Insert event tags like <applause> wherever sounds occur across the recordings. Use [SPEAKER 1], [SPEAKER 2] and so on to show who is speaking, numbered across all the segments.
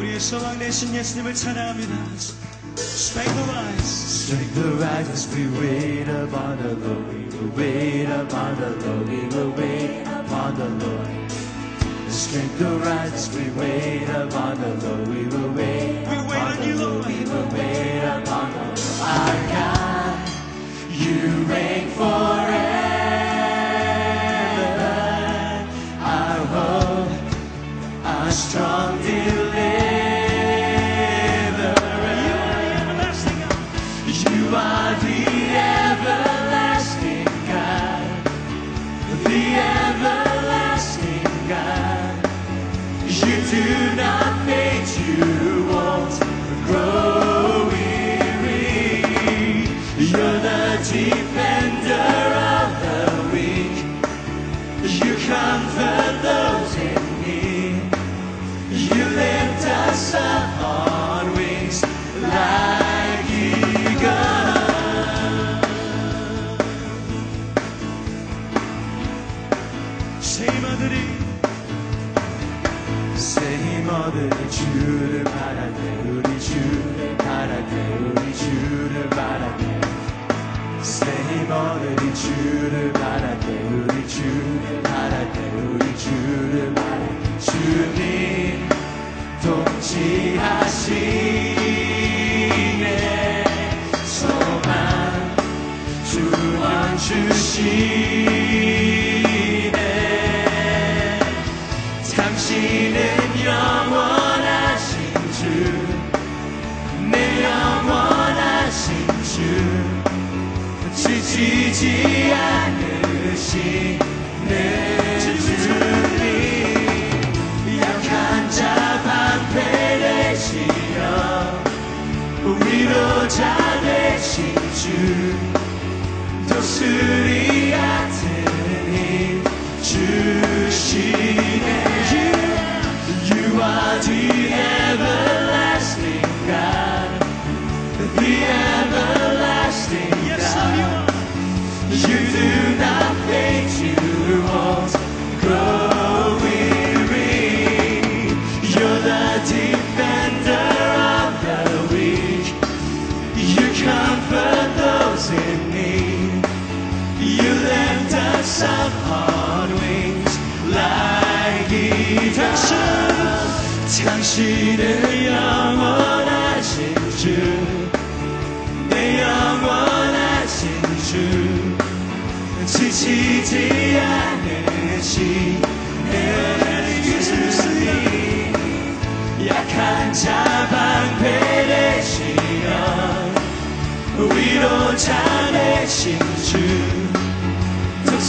[SPEAKER 1] 우리의 소망 되신 예수님을 찬양합니다. Strength the rise.
[SPEAKER 2] Strength the rise as we wait upon the Lord. We will wait upon the Lord. We will wait upon the Lord. Strength the rise as we wait upon the Lord. We will wait
[SPEAKER 1] We wait
[SPEAKER 2] upon
[SPEAKER 1] on
[SPEAKER 2] the
[SPEAKER 1] you,
[SPEAKER 2] Lord.
[SPEAKER 1] Lord.
[SPEAKER 2] We will wait upon the Lord. Our God, you reign forever. Our hope, our strong deliverer. You 주님 통치하시네. 소망 주원 주시네. 당신은 영원하신 주, 내 영원하신 주, 지치지 않으시네 자 되신 주, 도수리 같은 힘 주시네 You are the everlasting Lift us up on wings like eagles 당신은 영원하신 주, 내 영원하신 주, 지치지 않으시네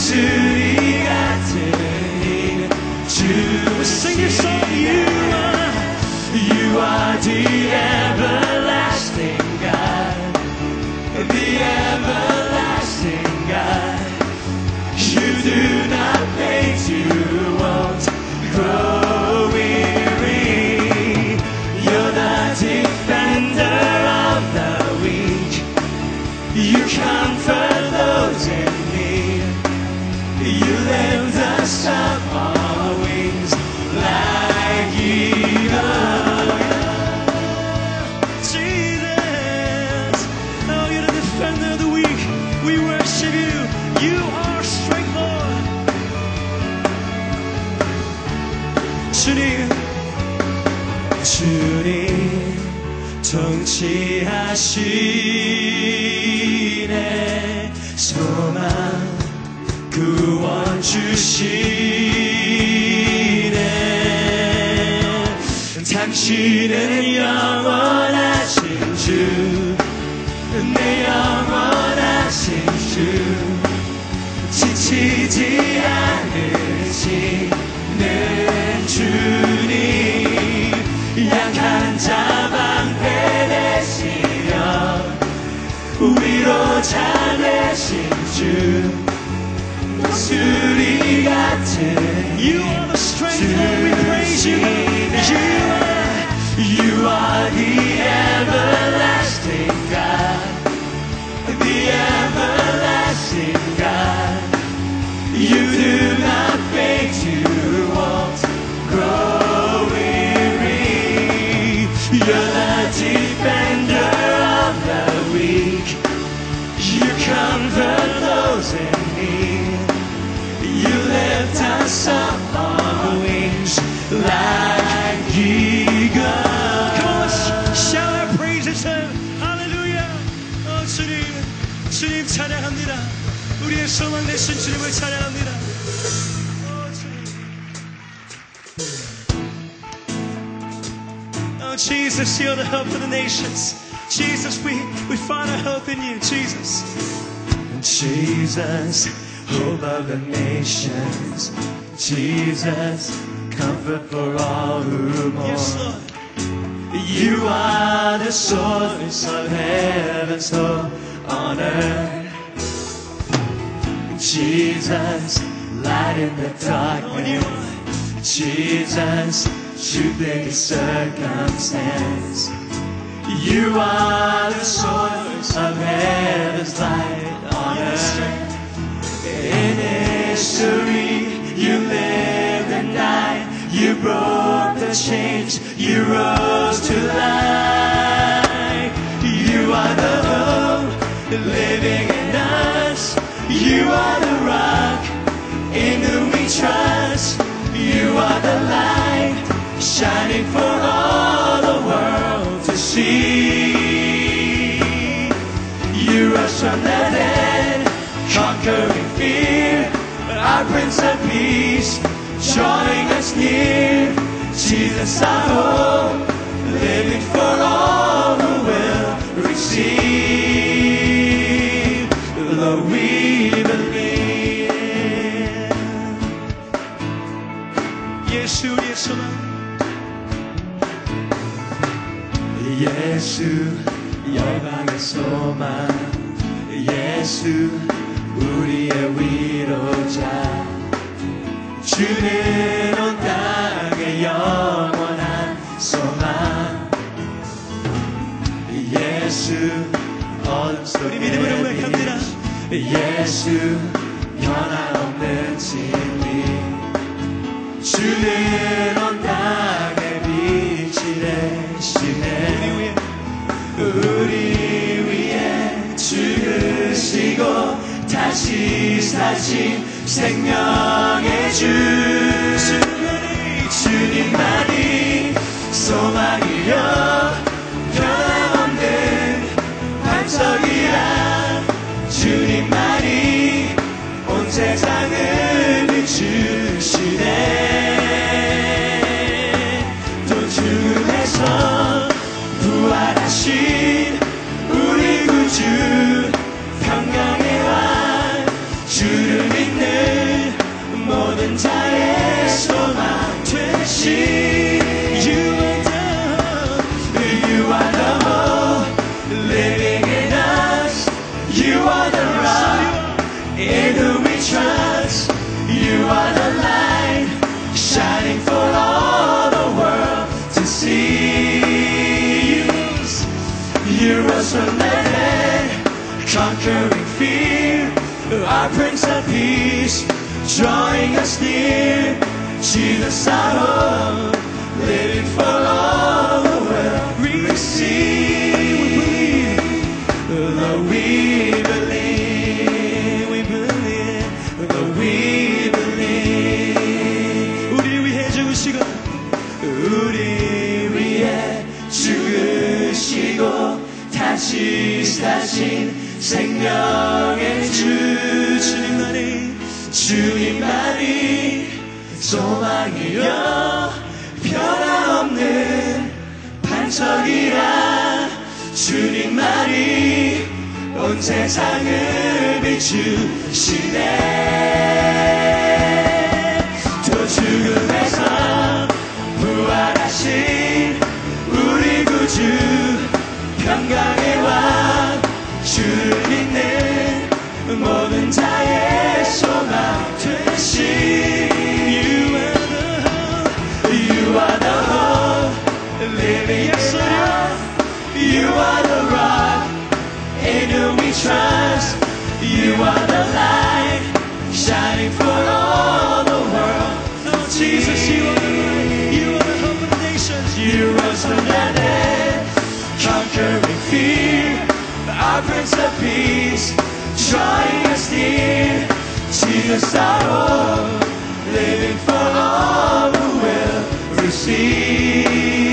[SPEAKER 2] 주
[SPEAKER 1] it someone
[SPEAKER 2] listen to the
[SPEAKER 1] Charanamira? Oh, Jesus, you're the hope of the nations. Jesus, we, we find our hope in you, Jesus.
[SPEAKER 2] Jesus, hope of the nations. Jesus, comfort for all who mourn.
[SPEAKER 1] Yes, Lord.
[SPEAKER 2] You are the source of heaven's hope on earth. Jesus, light in the darkness. Jesus, truth in circumstance. You are the source of heaven's light on earth. In history, you lived and died. You broke the chains. You rose to life. You are the hope living. You are the rock in whom we trust. You are the light shining for all the world to see. You rose from the dead, conquering fear. Our Prince of Peace, drawing us near. Jesus, our hope, living for all who will receive.
[SPEAKER 1] 예수
[SPEAKER 2] 열방의 소망 예수 우리의 위로자. 주는 온 땅의 영원한 소망. 예수 어둠 속에
[SPEAKER 1] 우리 믿음으로 고백합니다.
[SPEAKER 2] 예수 변함없는 진리. 주는 온 땅 우리 위해 죽으시고 다시 사신 생명의 주. 주님만이 소망이여 변함없는 반석이라 conquering fear. Our Prince of Peace, drawing us near. Our hope, living for the world. Receive. Lord, we believe, we believe, Lord, we believe.
[SPEAKER 1] 우리 위해 죽으시고
[SPEAKER 2] 우리 위해 죽으시고 다시 사신 생명의 주 주님만이 주님만이 소망이여 변함없는 반석이라. 주님만이 온 세상을 비추시네. 또 죽음에서 부활하신 우리 구주 평강의 왕 주를 믿는 모든 자의 소망 living yes, us, You are the rock in whom we trust. You are the light shining for all the world.
[SPEAKER 1] Lord Jesus, you are the light. You are the hope of nations.
[SPEAKER 2] You rose from the dead, conquering fear. Our Prince of Peace, drawing us near. Jesus, our all, living for all who will receive.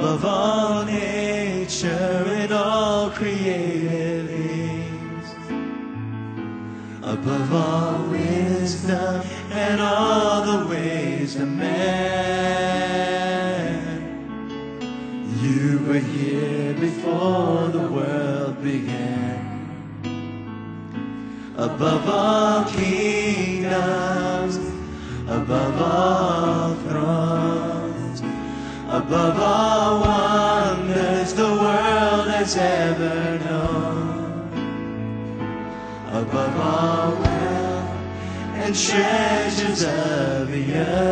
[SPEAKER 2] above all nature and all created things, above all wisdom and all the ways of man. You were here before the world began, above all kingdoms, above all thrones. Above all wonders the world has ever known. Above all wealth and treasures of the earth,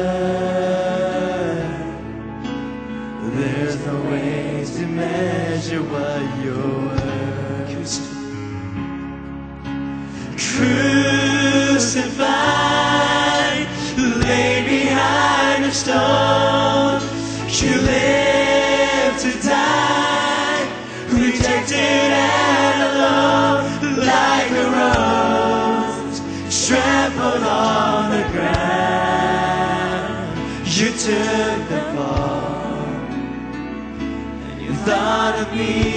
[SPEAKER 2] there's no ways to measure what you're worth. Crucified, laid behind a stone you live to die, rejected and alone, like a rose trampled on the ground. You took the fall, and you thought of me.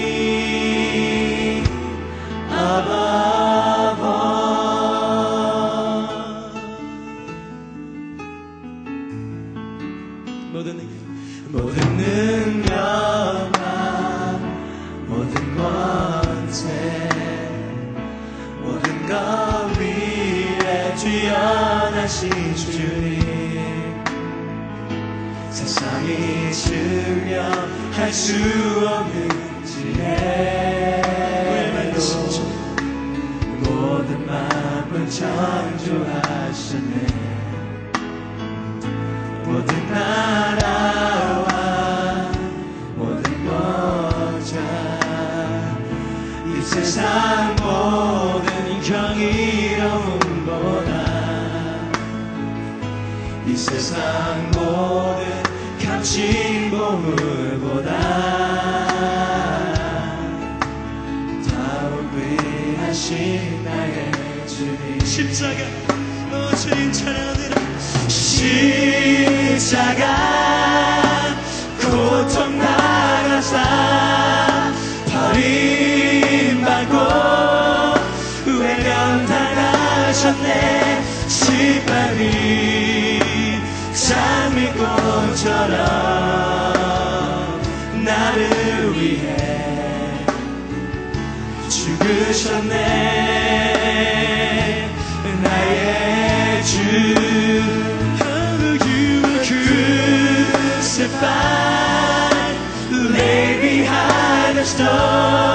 [SPEAKER 2] to done.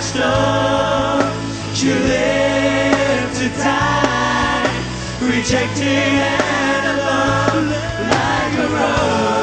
[SPEAKER 2] stone. You live to die, rejected and alone like a rose.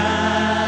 [SPEAKER 2] Erring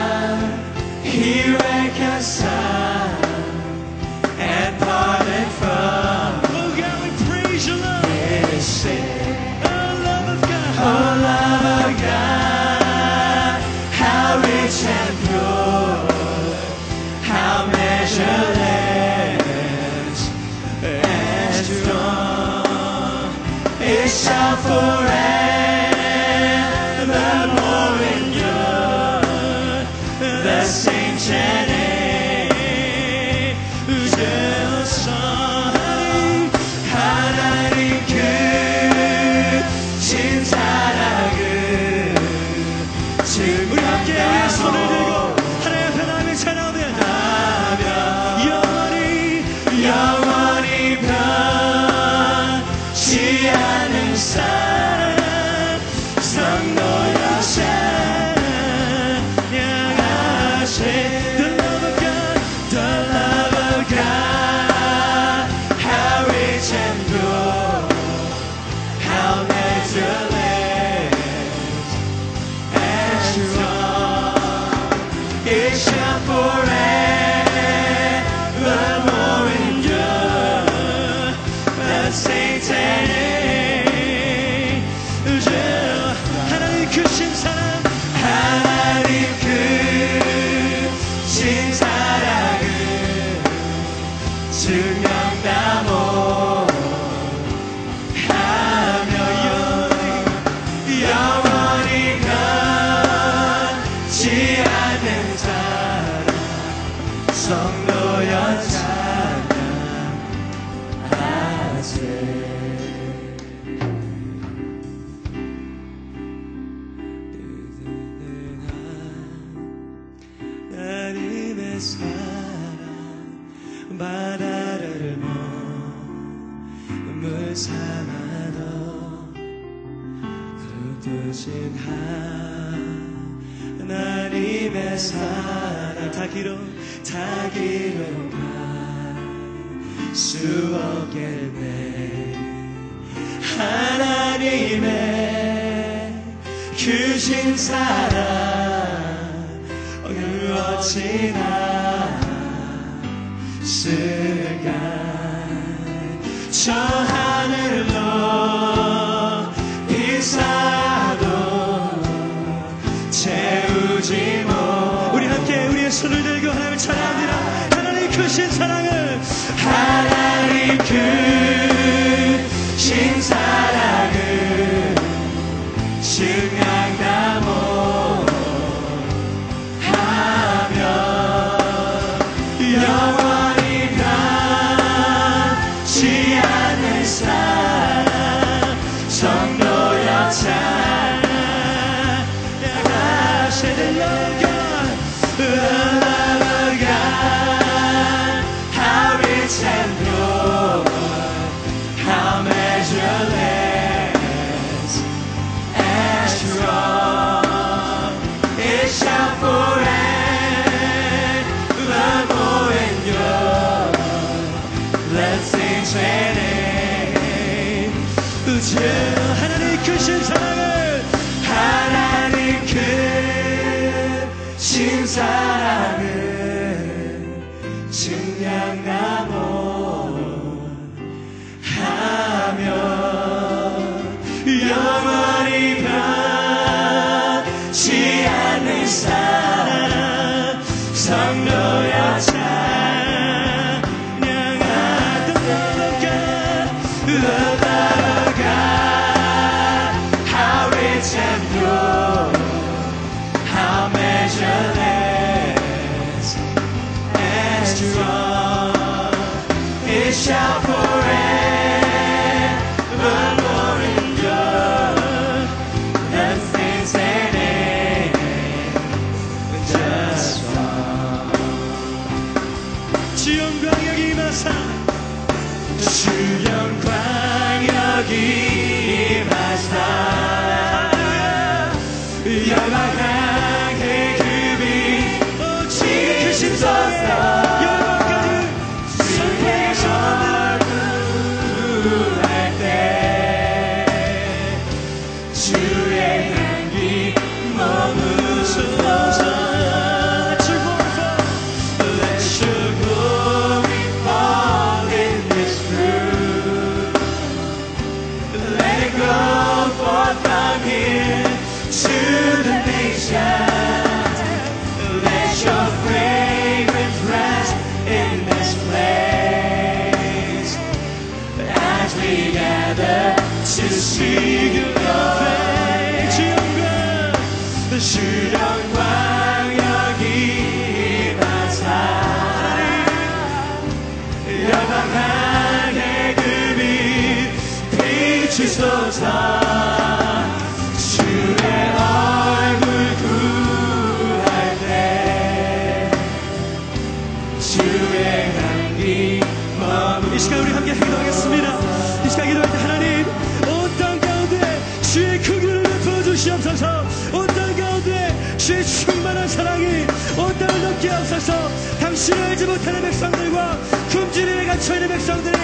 [SPEAKER 1] 베풀어 주시옵소서 온 땅 가운데 주의 충만한 사랑이 온 땅을 넘게 하옵소서 당신을 알지 못하는 백성들과 굶주림에 갇혀있는 백성들이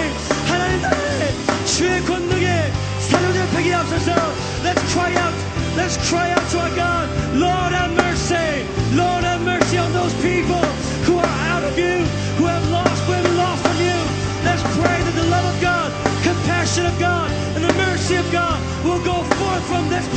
[SPEAKER 1] 하나님 나라에 주의 권능에 사로잡히게 하옵소서 Let's cry out Let's cry out to our God Lord have mercy Lord have mercy on those people who are out of you who have lost who have been lost from you Let's pray that the love of God, compassion of God, and the mercy of God will go forth from this place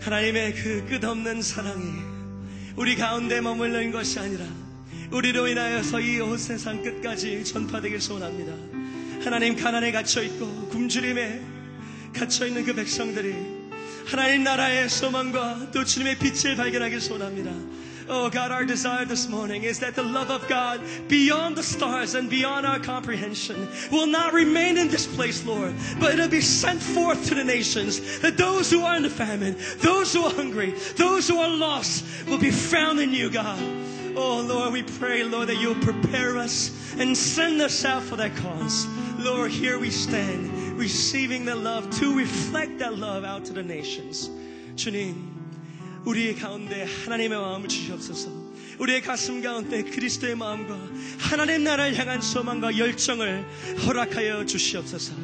[SPEAKER 1] 하나님의 그 끝없는 사랑이 우리 가운데 머물러 있는 것이 아니라 우리로 인하여서 이 온 세상 끝까지 전파되길 소원합니다. 하나님 가난에 갇혀 있고 굶주림에 갇혀 있는 그 백성들이 하나님 나라의 소망과 또 주님의 빛을 발견하길 소원합니다. Oh God, our desire this morning is that the love of God beyond the stars and beyond our comprehension will not remain in this place, Lord, but it'll be sent forth to the nations. That those who are in the famine, those who are hungry, those who are lost will be found in you, God. Oh Lord, we pray, Lord, that you'll prepare us and send us out for that cause. Lord, here we stand, receiving the love to reflect that love out to the nations. 주님, 우리의 가운데 하나님의 마음을 주시옵소서. 우리의 가슴 가운데 그리스도의 마음과 하나님 나라를 향한 소망과 열정을 허락하여 주시옵소서.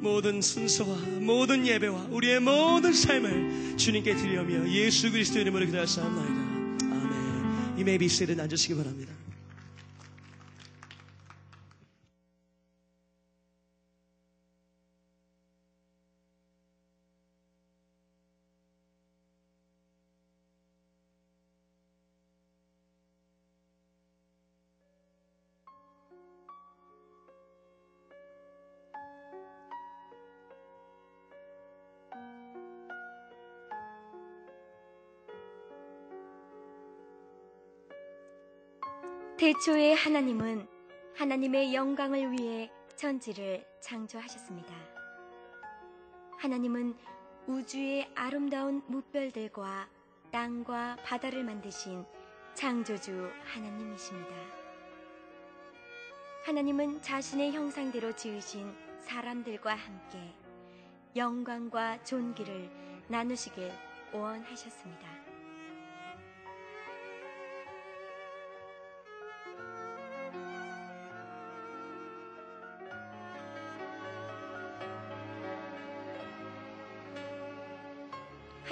[SPEAKER 1] 모든 순서와 모든 예배와 우리의 모든 삶을 주님께 드리며 예수 그리스도 이름으로 기도하옵나이다. 아멘. You may be seated. 앉으시기 바랍니다.
[SPEAKER 3] 태초에 하나님은 하나님의 영광을 위해 천지를 창조하셨습니다. 하나님은 우주의 아름다운 무별들과 땅과 바다를 만드신 창조주 하나님이십니다. 하나님은 자신의 형상대로 지으신 사람들과 함께 영광과 존귀를 나누시길 원하셨습니다.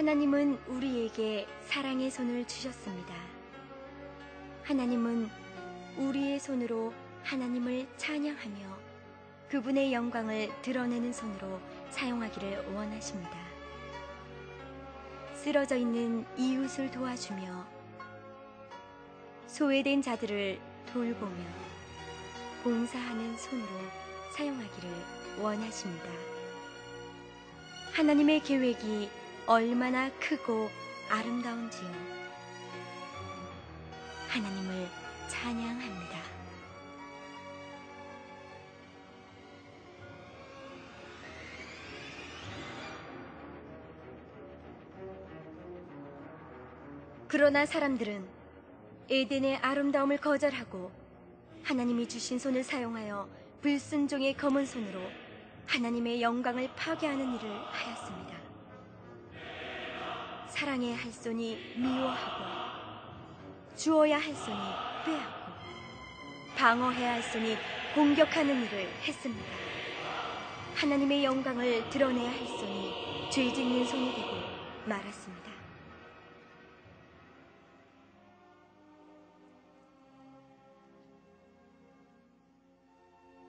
[SPEAKER 3] 하나님은 우리에게 사랑의 손을 주셨습니다. 하나님은 우리의 손으로 하나님을 찬양하며 그분의 영광을 드러내는 손으로 사용하기를 원하십니다. 쓰러져 있는 이웃을 도와주며 소외된 자들을 돌보며 봉사하는 손으로 사용하기를 원하십니다. 하나님의 계획이 얼마나 크고 아름다운지요. 하나님을 찬양합니다. 그러나 사람들은 에덴의 아름다움을 거절하고 하나님이 주신 손을 사용하여 불순종의 검은 손으로 하나님의 영광을 파괴하는 일을 하였습니다. 사랑해야 할 손이 미워하고 주어야 할 손이 빼앗고 방어해야 할 손이 공격하는 일을 했습니다. 하나님의 영광을 드러내야 할 손이 죄 짓는 손이 되고 말았습니다.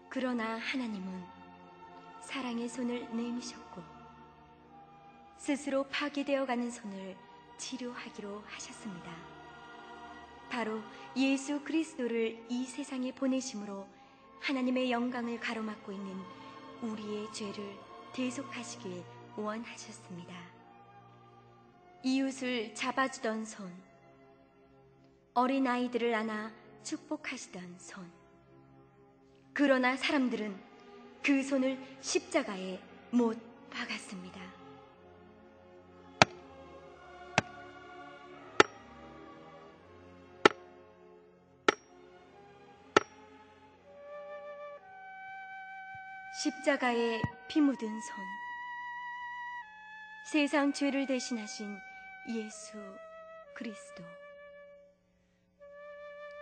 [SPEAKER 3] 그러나 하나님은 사랑의 손을 내미셨고 스스로 파괴되어 가는 손을 치료하기로 하셨습니다. 바로 예수 그리스도를 이 세상에 보내심으로 하나님의 영광을 가로막고 있는 우리의 죄를 대속하시길 원하셨습니다. 이웃을 잡아주던 손, 어린아이들을 안아 축복하시던 손. 그러나 사람들은 그 손을 십자가에 못 박았습니다. 십자가에 피 묻은 손. 세상 죄를 대신하신 예수 그리스도.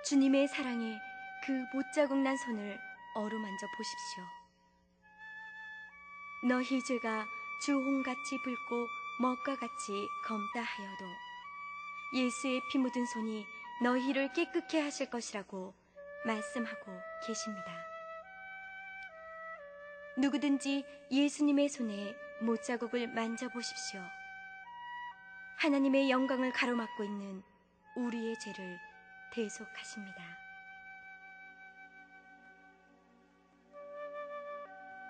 [SPEAKER 3] 주님의 사랑에 그 못자국 난 손을 어루만져 보십시오. 너희 죄가 주홍같이 붉고 먹과 같이 검다 하여도 예수의 피 묻은 손이 너희를 깨끗게 하실 것이라고 말씀하고 계십니다. 누구든지 예수님의 손에 못자국을 만져보십시오. 하나님의 영광을 가로막고 있는 우리의 죄를 대속하십니다.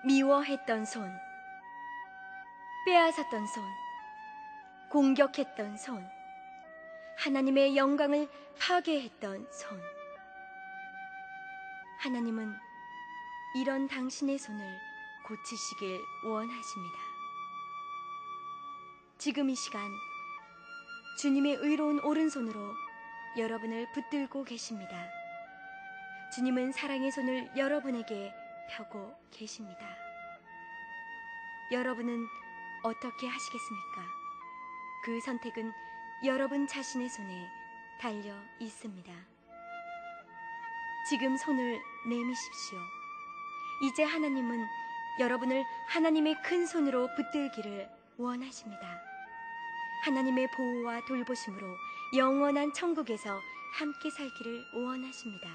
[SPEAKER 3] 미워했던 손, 빼앗았던 손, 공격했던 손, 하나님의 영광을 파괴했던 손. 하나님은 이런 당신의 손을 고치시길 원하십니다. 지금 이 시간 주님의 의로운 오른손으로 여러분을 붙들고 계십니다. 주님은 사랑의 손을 여러분에게 펴고 계십니다. 여러분은 어떻게 하시겠습니까? 그 선택은 여러분 자신의 손에 달려 있습니다. 지금 손을 내미십시오. 이제 하나님은 여러분을 하나님의 큰 손으로 붙들기를 원하십니다. 하나님의 보호와 돌보심으로 영원한 천국에서 함께 살기를 원하십니다.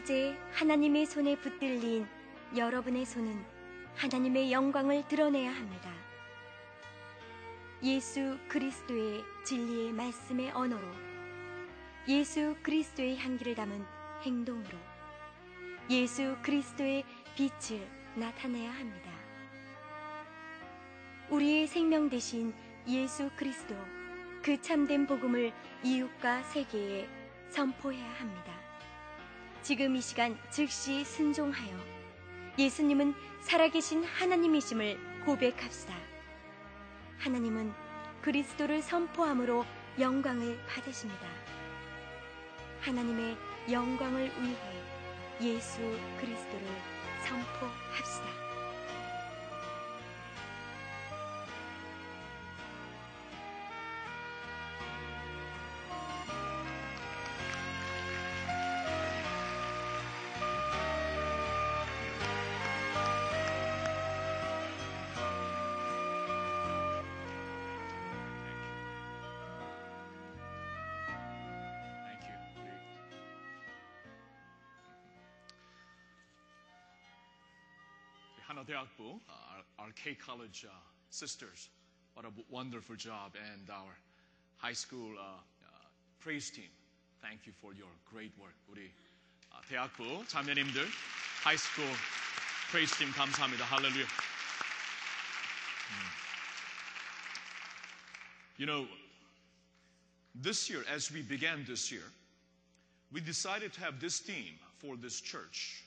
[SPEAKER 3] 이제 하나님의 손에 붙들린 여러분의 손은 하나님의 영광을 드러내야 합니다. 예수 그리스도의 진리의 말씀의 언어로 예수 그리스도의 향기를 담은 행동으로 예수 그리스도의 빛을 나타내야 합니다. 우리의 생명 대신 예수 그리스도 그 참된 복음을 이웃과 세계에 선포해야 합니다. 지금 이 시간 즉시 순종하여 예수님은 살아계신 하나님이심을 고백합시다. 하나님은 그리스도를 선포함으로 영광을 받으십니다. 하나님의 영광을 위해 예수 그리스도를 선포합시다.
[SPEAKER 4] 우리 한화대학부 uh, our, our K College uh, sisters, what a wonderful job, and our high school uh, uh, praise team. Thank you for your great work. 우리 아, 대학부 자매님들, high school praise team 감사합니다. 할렐루야. 음. You know, this year, as we began this year, we decided to have this theme for this church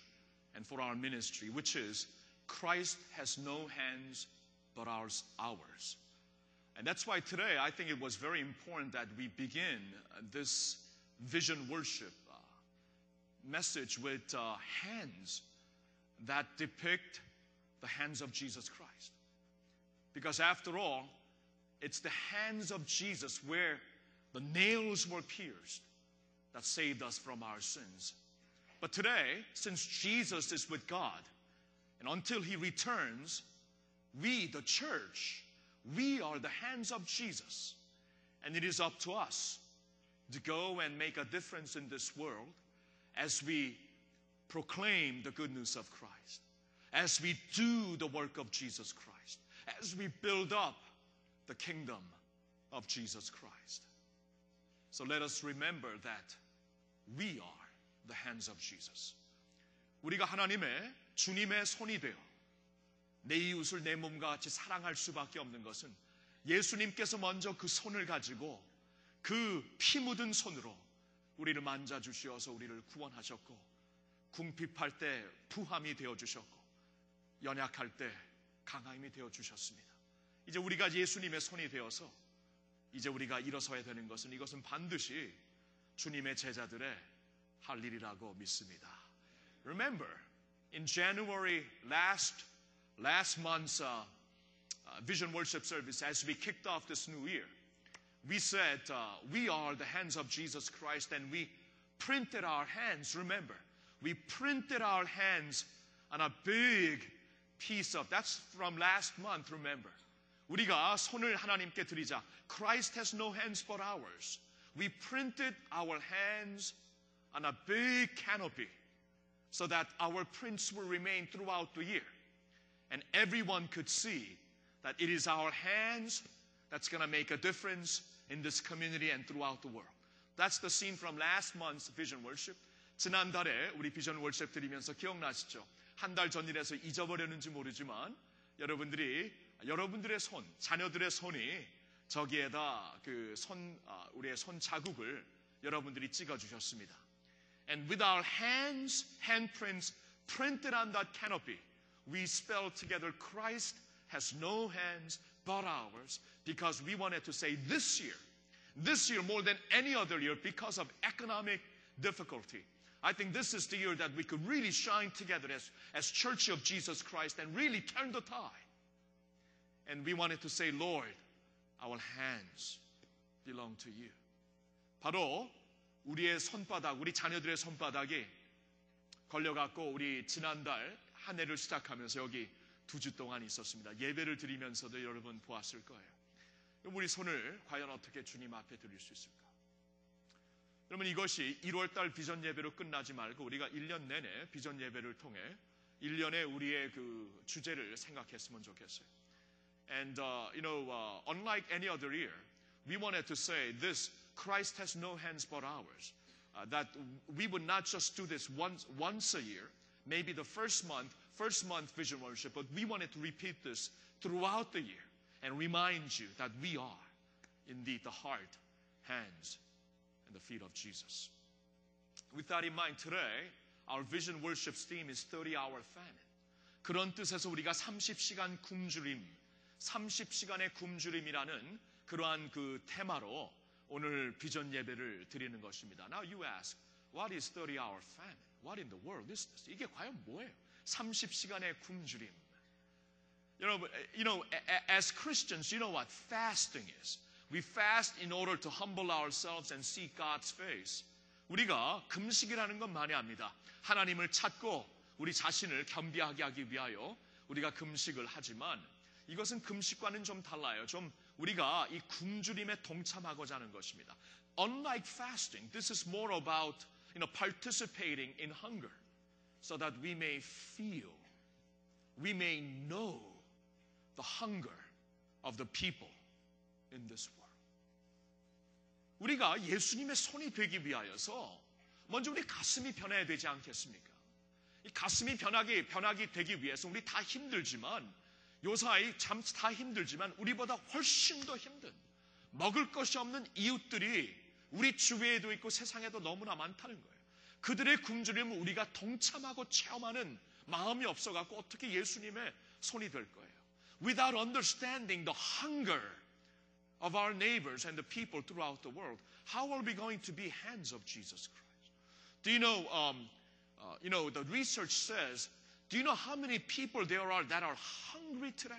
[SPEAKER 4] and for our ministry, which is Christ has no hands but ours. ours. And that's why today I think it was very important that we begin uh, this vision worship uh, message with uh, hands that depict the hands of Jesus Christ. Because after all, it's the hands of Jesus where the nails were pierced that saved us from our sins. But today, since Jesus is with God, and until he returns, we, the church, we are the hands of Jesus. And it is up to us to go and make a difference in this world as we proclaim the good news of Christ, as we do the work of Jesus Christ, as we build up the kingdom of Jesus Christ. So let us remember that we are the hands of Jesus. 우리가 하나님의 주님의 손이 되어 내 이웃을 내 몸과 같이 사랑할 수밖에 없는 것은 예수님께서 먼저 그 손을 가지고 그 피 묻은 손으로 우리를 만져 주시어서 우리를 구원하셨고 궁핍할 때 부함이 되어 주셨고 연약할 때 강함이 되어 주셨습니다. 이제 우리가 예수님의 손이 되어서 이제 우리가 일어서야 되는 것은 이것은 반드시 주님의 제자들의 할 일이라고 믿습니다. Remember, in January last last month's uh, uh, vision worship service, as we kicked off this new year, we said uh, we are the hands of Jesus Christ, and we printed our hands. Remember, we printed our hands on a big piece of. That's from last month. Remember. 우리가 손을 하나님께 드리자. Christ has no hands but ours. We printed our hands on a big canopy So that our prints will remain throughout the year. And everyone could see that it is our hands that's going to make a difference in this community and throughout the world. That's the scene from last month's Vision Worship. 지난달에 우리 비전 월십 드리면서 기억나시죠? 한 달 전일에서 잊어버렸는지 모르지만 여러분들이 여러분들의 손, 자녀들의 손이 저기에다 그 손, 아, 우리의 손 자국을 여러분들이 찍어 주셨습니다. And with our hands, handprints printed on that canopy, we spell together Christ has no hands but ours because we wanted to say this year, this year more than any other year because of economic difficulty. I think this is the year that we could really shine together as, as Church of Jesus Christ and really turn the tide. And we wanted to say, Lord, our hands belong to you. 바로 우리의 손바닥, 우리 자녀들의 손바닥이 걸려갖고 우리 지난달 한 해를 시작하면서 여기 두 주 동안 있었습니다. 예배를 드리면서도 여러분 보았을 거예요. 우리 손을 과연 어떻게 주님 앞에 드릴 수 있을까? 여러분 이것이 1월달 비전 예배로 끝나지 말고 우리가 1년 내내 비전 예배를 통해 1년의 우리의 그 주제를 생각했으면 좋겠어요. And uh, you know, uh, unlike any other year, we wanted to say this: Christ has no hands but ours. Uh, that we would not just do this once once a year, maybe the first month, first month vision worship, but we wanted to repeat this throughout the year and remind you that we are indeed the heart, hands, and the feet of Jesus. With that in mind, today our vision worship theme is 30-hour famine. 그런 뜻에서 우리가 30시간 굶주림, 30시간의 굶주림이라는 그러한 그 테마로 오늘 비전 예배를 드리는 것입니다. Now you ask, what is 30-hour famine? What in the world is this? 이게 과연 뭐예요? 30시간의 굶주림. 여러분, you know, as Christians, you know what fasting is. We fast in order to humble ourselves and seek God's face. 우리가 금식이라는 건 많이 압니다. 하나님을 찾고 우리 자신을 겸비하게 하기 위하여 우리가 금식을 하지만 이것은 금식과는 좀 달라요. 좀 우리가 이 굶주림에 동참하고자 하는 것입니다. Unlike fasting, this is more about you know, participating in hunger so that we may feel, we may know the hunger of the people in this world. 우리가 예수님의 손이 되기 위하여서 먼저 우리 가슴이 변해야 되지 않겠습니까? 이 가슴이 변하기, 변하기 되기 위해서 우리 다 힘들지만 요사이 참 다 힘들지만 우리보다 훨씬 더 힘든 먹을 것이 없는 이웃들이 우리 주위에도 있고 세상에도 너무나 많다는 거예요. 그들의 굶주림을 우리가 동참하고 체험하는 마음이 없어갖고 어떻게 예수님의 손이 될 거예요. Without understanding the hunger of our neighbors and the people throughout the world, how are we going to be hands of Jesus Christ? Do you know, um, uh, you know, the research says Do you know how many people there are that are hungry today?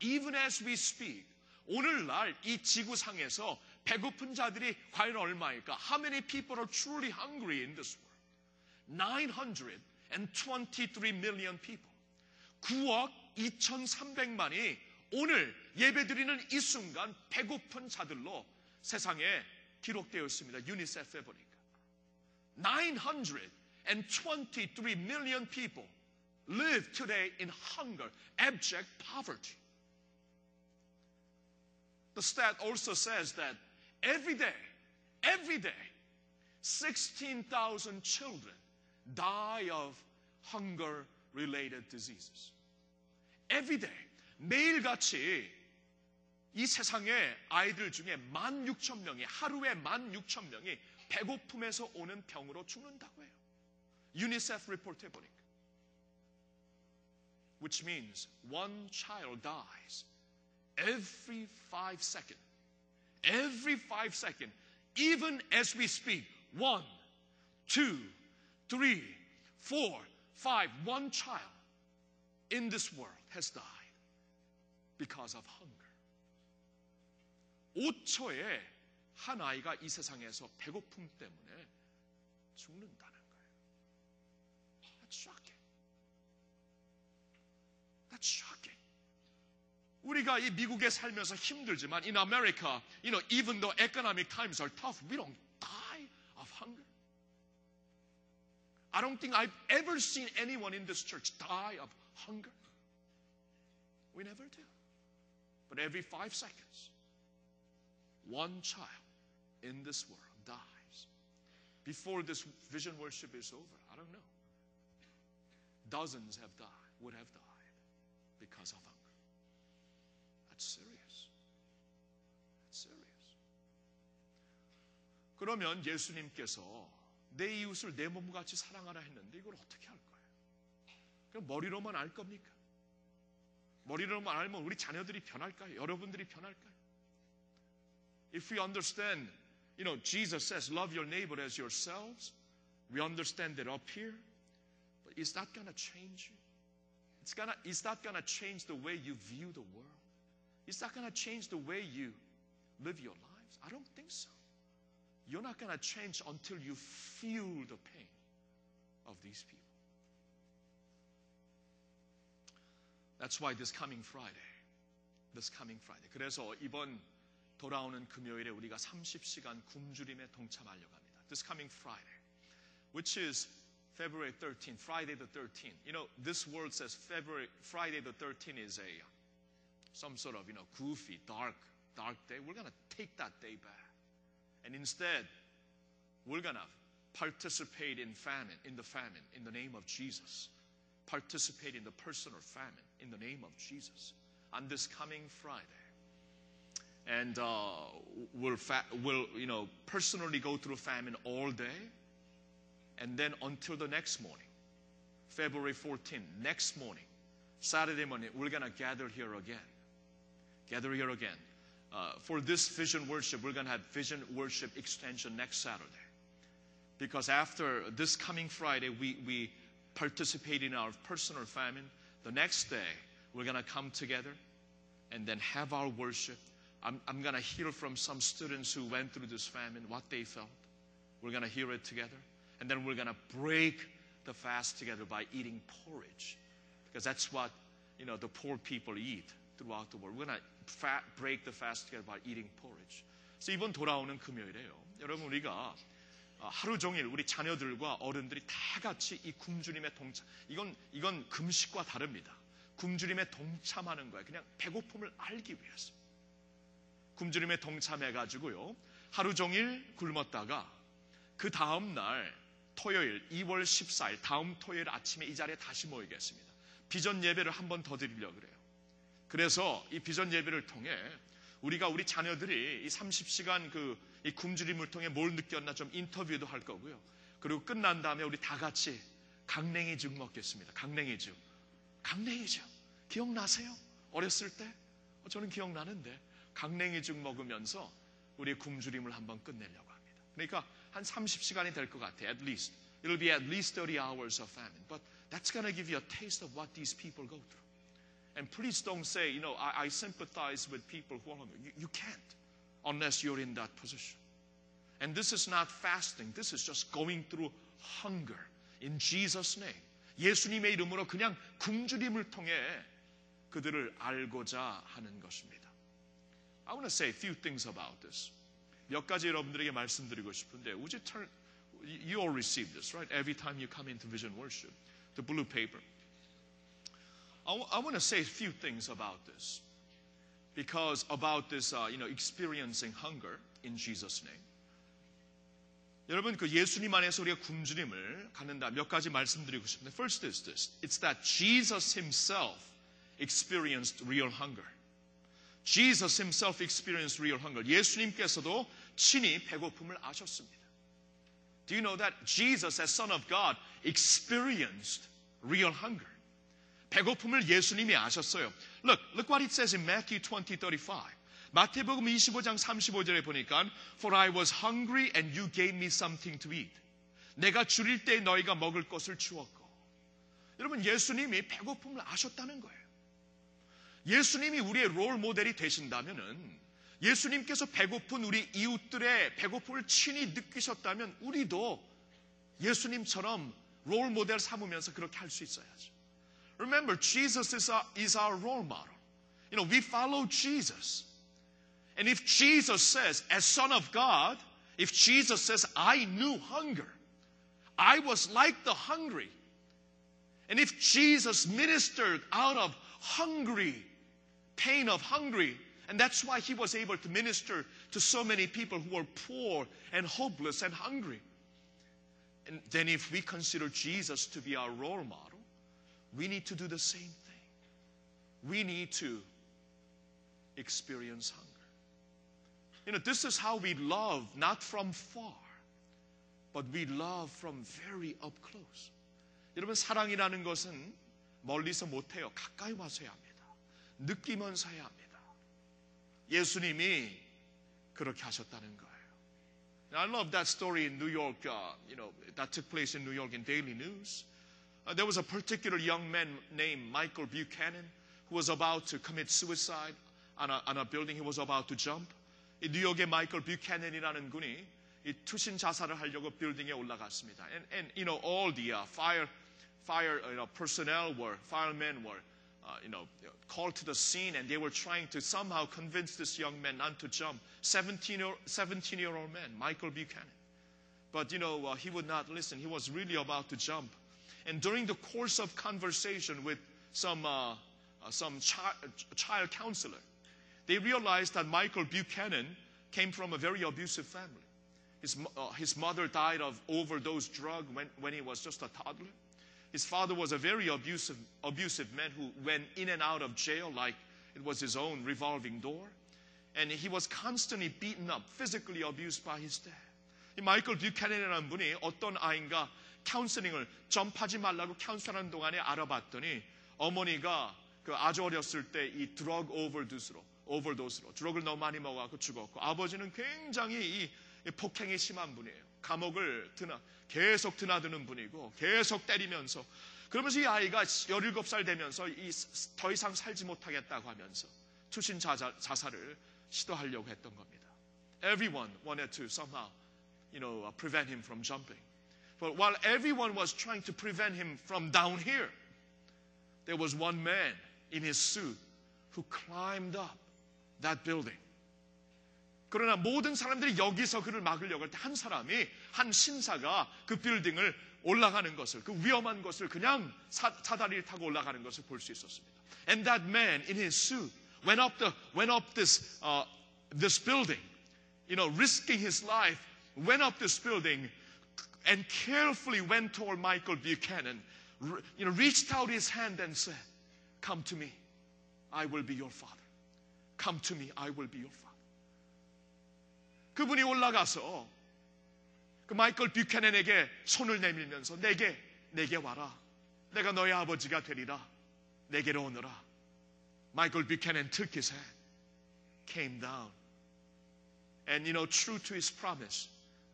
[SPEAKER 4] Even as we speak, 오늘날 이 지구상에서 배고픈 자들이 과연 얼마일까? How many people are truly hungry in this world? 923 million people. 9억 2,300만이 오늘 예배드리는 이 순간 배고픈 자들로 세상에 기록되어 있습니다. 유니세프에 보니까. 923 million people live today in hunger, abject poverty. The stat also says that every day, every day, 16,000 children die of hunger related diseases. Every day, 매일같이 이 세상에 아이들 중에 16,000명이, 하루에 16,000명이 배고픔에서 오는 병으로 죽는다고 해요. 유니세프 리포트에 보니까. which means one child dies every five seconds. Every five seconds, even as we speak, one, two, three, four, five, one child in this world has died because of hunger. 5초에 한 아이가 이 세상에서 배고픔 때문에 죽는다 shocking. 우리가 이 미국에 살면서 힘들지만 in America, you know, even though economic times are tough, we don't die of hunger. I don't think I've ever seen anyone in this church die of hunger. We never do. But every five seconds, one child in this world dies. Before this vision worship is over, I don't know. Dozens have died, would have died Because of hunger. That's serious. That's serious. 그러면 예수님께서 내 이웃을 내 몸과 같이 사랑하라 했는데 이걸 어떻게 할 거예요? 그냥 머리로만 알 겁니까? 머리로만 알면 우리 자녀들이 변할까요? 여러분들이 변할까요? If we understand, you know, Jesus says, love your neighbor as yourselves, we understand that up here, but is that going to change you? It's gonna, is that going to change the way you view the world? Is that going to change the way you live your lives? I don't think so. You're not going to change until you feel the pain of these people. That's why this coming Friday, this coming Friday. 그래서 이번 돌아오는 금요일에 우리가 30시간 굶주림에 동참하려고 합니다. This coming Friday, which is February 13th, Friday the 13th. You know, this word says February, Friday the 13th is a some sort of, you know, goofy, dark, dark day. We're going to take that day back. And instead, we're going to participate in famine, in the famine, in the name of Jesus. Participate in the personal famine in the name of Jesus on this coming Friday. And uh, we'll, fa- we'll, you know, personally go through famine all day. And then until the next morning, February 14th, next morning, Saturday morning, we're going to gather here again. Gather here again. Uh, for this vision worship, we're going to have vision worship extension next Saturday. Because after this coming Friday, we, we participate in our personal famine. The next day, we're going to come together and then have our worship. I'm, I'm going to hear from some students who went through this famine, what they felt. We're going to hear it together. And then we're going to break the fast together by eating porridge. Because that's what, you know, the poor people eat throughout the world. We're going to break the fast together by eating porridge. 그래서 이번 돌아오는 금요일에요. 여러분 우리가 하루 종일 우리 자녀들과 어른들이 다 같이 이 굶주림에 동참. 이건 이건 금식과 다릅니다. 굶주림에 동참하는 거예요. 그냥 배고픔을 알기 위해서. 굶주림에 동참해 가지고요. 하루 종일 굶었다가 그 다음 날 토요일 2월 14일 다음 토요일 아침에 이 자리에 다시 모이겠습니다. 비전 예배를 한 번 더 드리려고 그래요. 그래서 이 비전 예배를 통해 우리가 우리 자녀들이 이 30시간 그 이 굶주림을 통해 뭘 느꼈나 좀 인터뷰도 할 거고요. 그리고 끝난 다음에 우리 다 같이 강냉이죽 먹겠습니다. 강냉이죽. 강냉이죽. 기억나세요? 어렸을 때? 저는 기억나는데 강냉이죽 먹으면서 우리의 굶주림을 한번 끝내려고 합니다. 그러니까 한 30시간이 될 것 같아요. At least. It'll be at least 30 hours of famine. But that's going to give you a taste of what these people go through. And please don't say, you know, I, I sympathize with people who are hungry. You, you can't unless you're in that position. And this is not fasting. This is just going through hunger in Jesus' name. 예수님의 이름으로 그냥 굶주림을 통해 그들을 알고자 하는 것입니다. I want to say a few things about this. 몇 가지 여러분들에게 말씀드리고 싶은데, would you turn, you all receive this, right? Every time you come into vision worship, the blue paper. I, w- I want to say a few things about this. Because about this, uh, you know, experiencing hunger in Jesus' name. 여러분, 그 예수님 안에서 우리가 굶주림을 갖는다. 몇 가지 말씀드리고 싶은데, first is this. It's that Jesus himself experienced real hunger. Jesus himself experienced real hunger. 예수님께서도 친히 배고픔을 아셨습니다. Do you know that Jesus, as Son of God, experienced real hunger? 배고픔을 예수님이 아셨어요. Look, look what it says in Matthew 20, 35. 마태복음 25장 35절에 보니까 For I was hungry and you gave me something to eat. 내가 줄일 때 너희가 먹을 것을 주었고. 여러분 예수님이 배고픔을 아셨다는 거예요. 예수님이 우리의 롤 모델이 되신다면은 예수님께서 배고픈 우리 이웃들의 배고픔을 친히 느끼셨다면 우리도 예수님처럼 롤 모델 삼으면서 그렇게 할 수 있어야죠. Remember, Jesus is our, is our role model. You know, we follow Jesus. And if Jesus says, as Son of God, if Jesus says, I knew hunger, I was like the hungry. And if Jesus ministered out of hungry, pain of hungry, and that's why he was able to minister to so many people who were poor and hopeless and hungry. And then if we consider Jesus to be our role model, we need to do the same thing. We need to experience hunger. You know, this is how we love, not from far, but we love from very up close. 여러분, 사랑이라는 것은 멀리서 못해요. 가까이 와서 해야 합니다. 느끼면서 해야 합니다. 예수님이 그렇게 하셨다는 거예요. I love that story in New York, uh, you know, that took place in New York in Daily News. Uh, there was a particular young man named Michael Buchanan who was about to commit suicide on a, on a building he was about to jump. 이 뉴욕의 마이클 뷰캐넨이라는 분이 이 투신 자살을 하려고 빌딩에 올라갔습니다. And, and you know, all the uh, fire, fire you know, personnel were, firemen were, uh, you know, called to the scene and they were trying to somehow convince this young man not to jump. 17 year, 17 year old man, Michael Buchanan. But, you know, uh, he would not listen. He was really about to jump. And during the course of conversation with some, uh, uh, some chi- child counselor, they realized that Michael Buchanan came from a very abusive family. His, uh, his mother died of overdose drug when, when he was just a toddler. His father was a very abusive, abusive man who went in and out of jail like it was his own revolving door. And he was constantly beaten up, physically abused by his dad. 이 마이클 뷰캐넨이라는 분이 어떤 아이인가 카운슬링을 점프하지 말라고 카운슬하는 동안에 알아봤더니 어머니가 그 아주 어렸을 때 이 드럭 오버도스로 오버도스로 드럭을 너무 많이 먹어갖고 죽었고 아버지는 굉장히 이, 이 폭행이 심한 분이에요. 감옥을 드나 계속 드나드는 분이고 계속 때리면서 그러면서 이 아이가 17살 되면서 이 더 이상 살지 못하겠다고 하면서 투신 자살, 자살을 시도하려고 했던 겁니다. Everyone wanted to somehow, you know, uh, prevent him from jumping. But while everyone was trying to prevent him from down here, there was one man in his suit who climbed up that building. 그러나 모든 사람들이 여기서 그를 막으려고 할 때 한 사람이 한 신사가 그 빌딩을 올라가는 것을 그 위험한 것을 그냥 사, 사다리를 타고 올라가는 것을 볼 수 있었습니다. And that man in his suit went up the went up this uh, this building, you know, risking his life, went up this building and carefully went toward Michael Buchanan, re- you know, reached out his hand and said, "Come to me, I will be your father. Come to me, I will be your father." 그분이 올라가서 그 마이클 뷰캐넨에게 손을 내밀면서 내게 내게 와라. 내가 너의 아버지가 되리라. 내게로 오너라. Michael Buchanan took his hand, came down, and you know, true to his promise,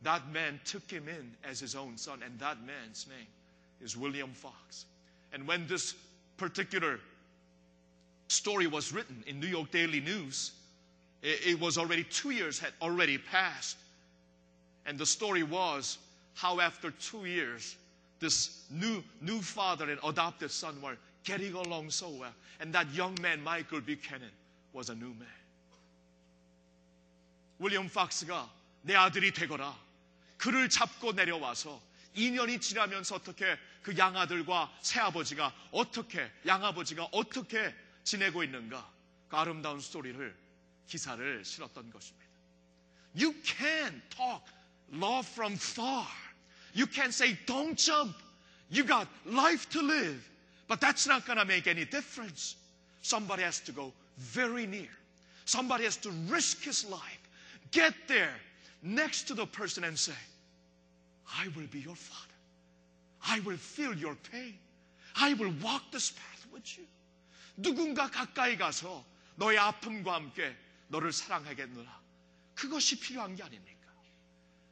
[SPEAKER 4] that man took him in as his own son, and that man's name is William Fox. And when this particular story was written in New York Daily News, it, it was already two years had already passed. And the story was how after two years, this new, new father and adopted son were getting along so well. And that young man, Michael Buchanan, was a new man. 윌리엄 박스가 내 아들이 되거라. 그를 잡고 내려와서 2년이 지나면서 어떻게 그 양아들과 새아버지가 어떻게, 양아버지가 어떻게 지내고 있는가. 그 아름다운 스토리를, 기사를 실었던 것입니다. You can talk love from far. You can say, don't jump. You got life to live. But that's not going to make any difference. Somebody has to go very near. Somebody has to risk his life. Get there next to the person and say, I will be your father. I will feel your pain. I will walk this path with you. 누군가 가까이 가서 너의 아픔과 함께 너를 사랑하겠노라. 그것이 필요한 게 아닙니까?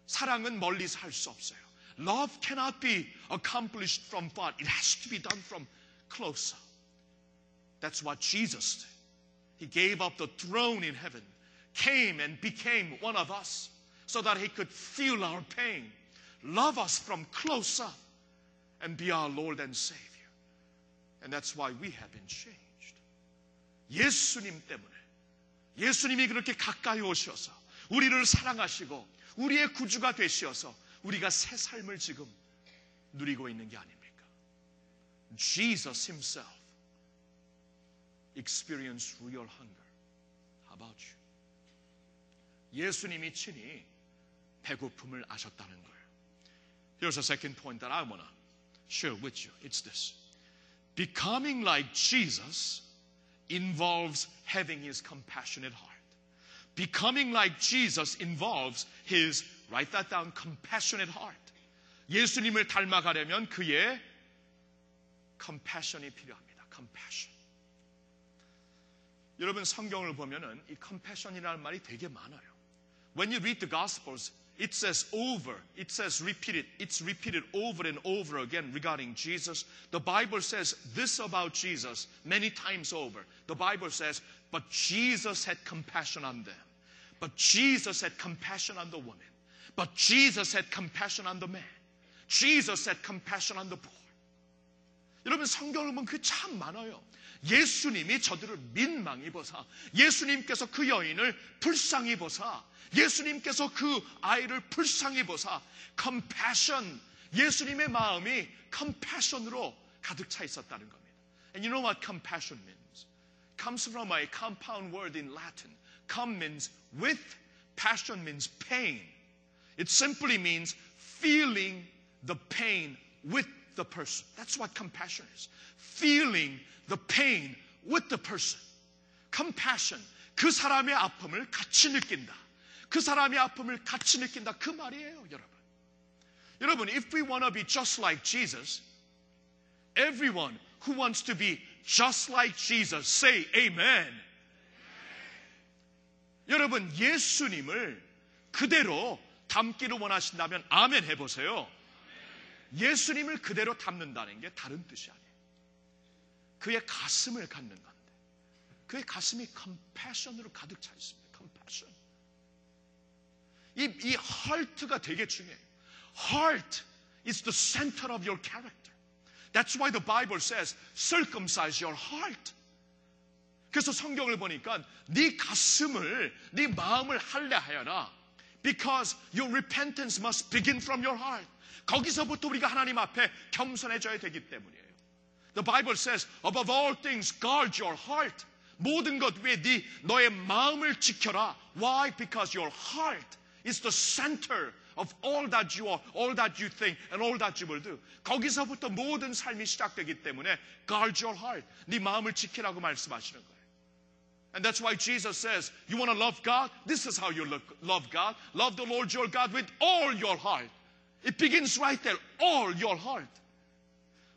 [SPEAKER 4] 사랑은 멀리서 할 수 없어요. Love cannot be accomplished from far. It has to be done from closer. That's what Jesus did. He gave up the throne in heaven, came and became one of us so that he could feel our pain, love us from close up, and be our Lord and Savior. And that's why we have been changed. 예수님 때문에 예수님이 그렇게 가까이 오셔서 우리를 사랑하시고 우리의 구주가 되시어서 우리가 새 삶을 지금 누리고 있는 게 아닙니까? Jesus himself experienced real hunger. How about you? 예수님이 친히 배고픔을 아셨다는 거예요. Here's a second point that I want to share with you. It's this. Becoming like Jesus involves having his compassionate heart. Becoming like Jesus involves his, write that down, compassionate heart. 예수님을 닮아가려면 그의 compassion이 필요합니다. compassion. 여러분 성경을 보면은 이 compassion이라는 말이 되게 많아요. When you read the gospels, it says over, it says repeated, it's repeated over and over again regarding Jesus. The Bible says this about Jesus many times over. The Bible says, but Jesus had compassion on them. But Jesus had compassion on the woman. But Jesus had compassion on the man. Jesus had compassion on the poor. 여러분 성경을 보면 그 참 많아요. 예수님이 저들을 민망히 보사, 예수님께서 그 여인을 불쌍히 보사, 예수님께서 그 아이를 불쌍히 보사, compassion, 예수님의 마음이 compassion으로 가득 차 있었다는 겁니다. And you know what compassion means? Comes from a compound word in Latin. Com means with, passion means pain. It simply means feeling the pain with the person. That's what compassion is. Feeling the pain with the person. Compassion. 그 사람의 아픔을 같이 느낀다. 그 사람의 아픔을 같이 느낀다. 그 말이에요, 여러분. 여러분, if we want to be just like Jesus, everyone who wants to be just like Jesus, say amen. 여러분, 예수님을 그대로 담기를 원하신다면 아멘 해보세요. 예수님을 그대로 담는다는 게 다른 뜻이 아니에요. 그의 가슴을 갖는 건데. 그의 가슴이 컴패션으로 가득 차 있습니다. 이, 이 heart가 되게 중요해요. Heart is the center of your character. That's why the Bible says, circumcise your heart. 그래서 성경을 보니까 네 가슴을, 네 마음을 할례하여라. Because your repentance must begin from your heart. 거기서부터 우리가 하나님 앞에 겸손해져야 되기 때문이에요. The Bible says, above all things, guard your heart. 모든 것 위에 네 너의 마음을 지켜라. Why? Because your heart is the center of all that you are, all that you think, and all that you will do. 거기서부터 모든 삶이 시작되기 때문에 guard your heart. 네 마음을 지키라고 말씀하시는 거예요. And that's why Jesus says, you want to love God? This is how you look, love God. Love the Lord your God with all your heart. It begins right there. All your heart.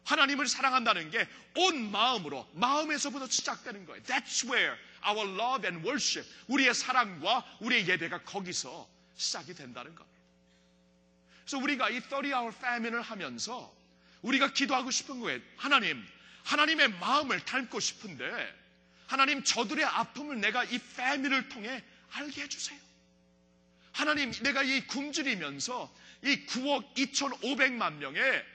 [SPEAKER 4] 하나님을 사랑한다는 게 온 마음으로, 마음에서부터 시작되는 거예요. That's where our love and worship, 우리의 사랑과 우리의 예배가 거기서 시작이 된다는 겁니다. 그래서 우리가 이 30hour famine을 하면서 우리가 기도하고 싶은 거예요. 하나님, 하나님의 마음을 닮고 싶은데 하나님 저들의 아픔을 내가 이 패밀을 통해 알게 해주세요. 하나님 내가 이 굶주리면서 이 9억 2,500만 명의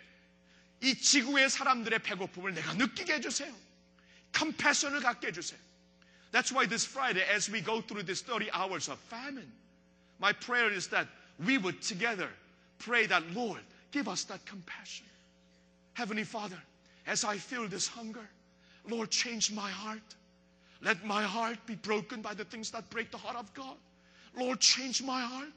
[SPEAKER 4] 이 지구의 사람들의 배고픔을 내가 느끼게 해주세요. 컴패션을 갖게 해주세요. That's why this Friday, as we go through this 30 hours of famine, my prayer is that we would together pray that, Lord, give us that compassion. Heavenly Father, as I feel this hunger, Lord, change my heart. Let my heart be broken by the things that break the heart of God. Lord, change my heart.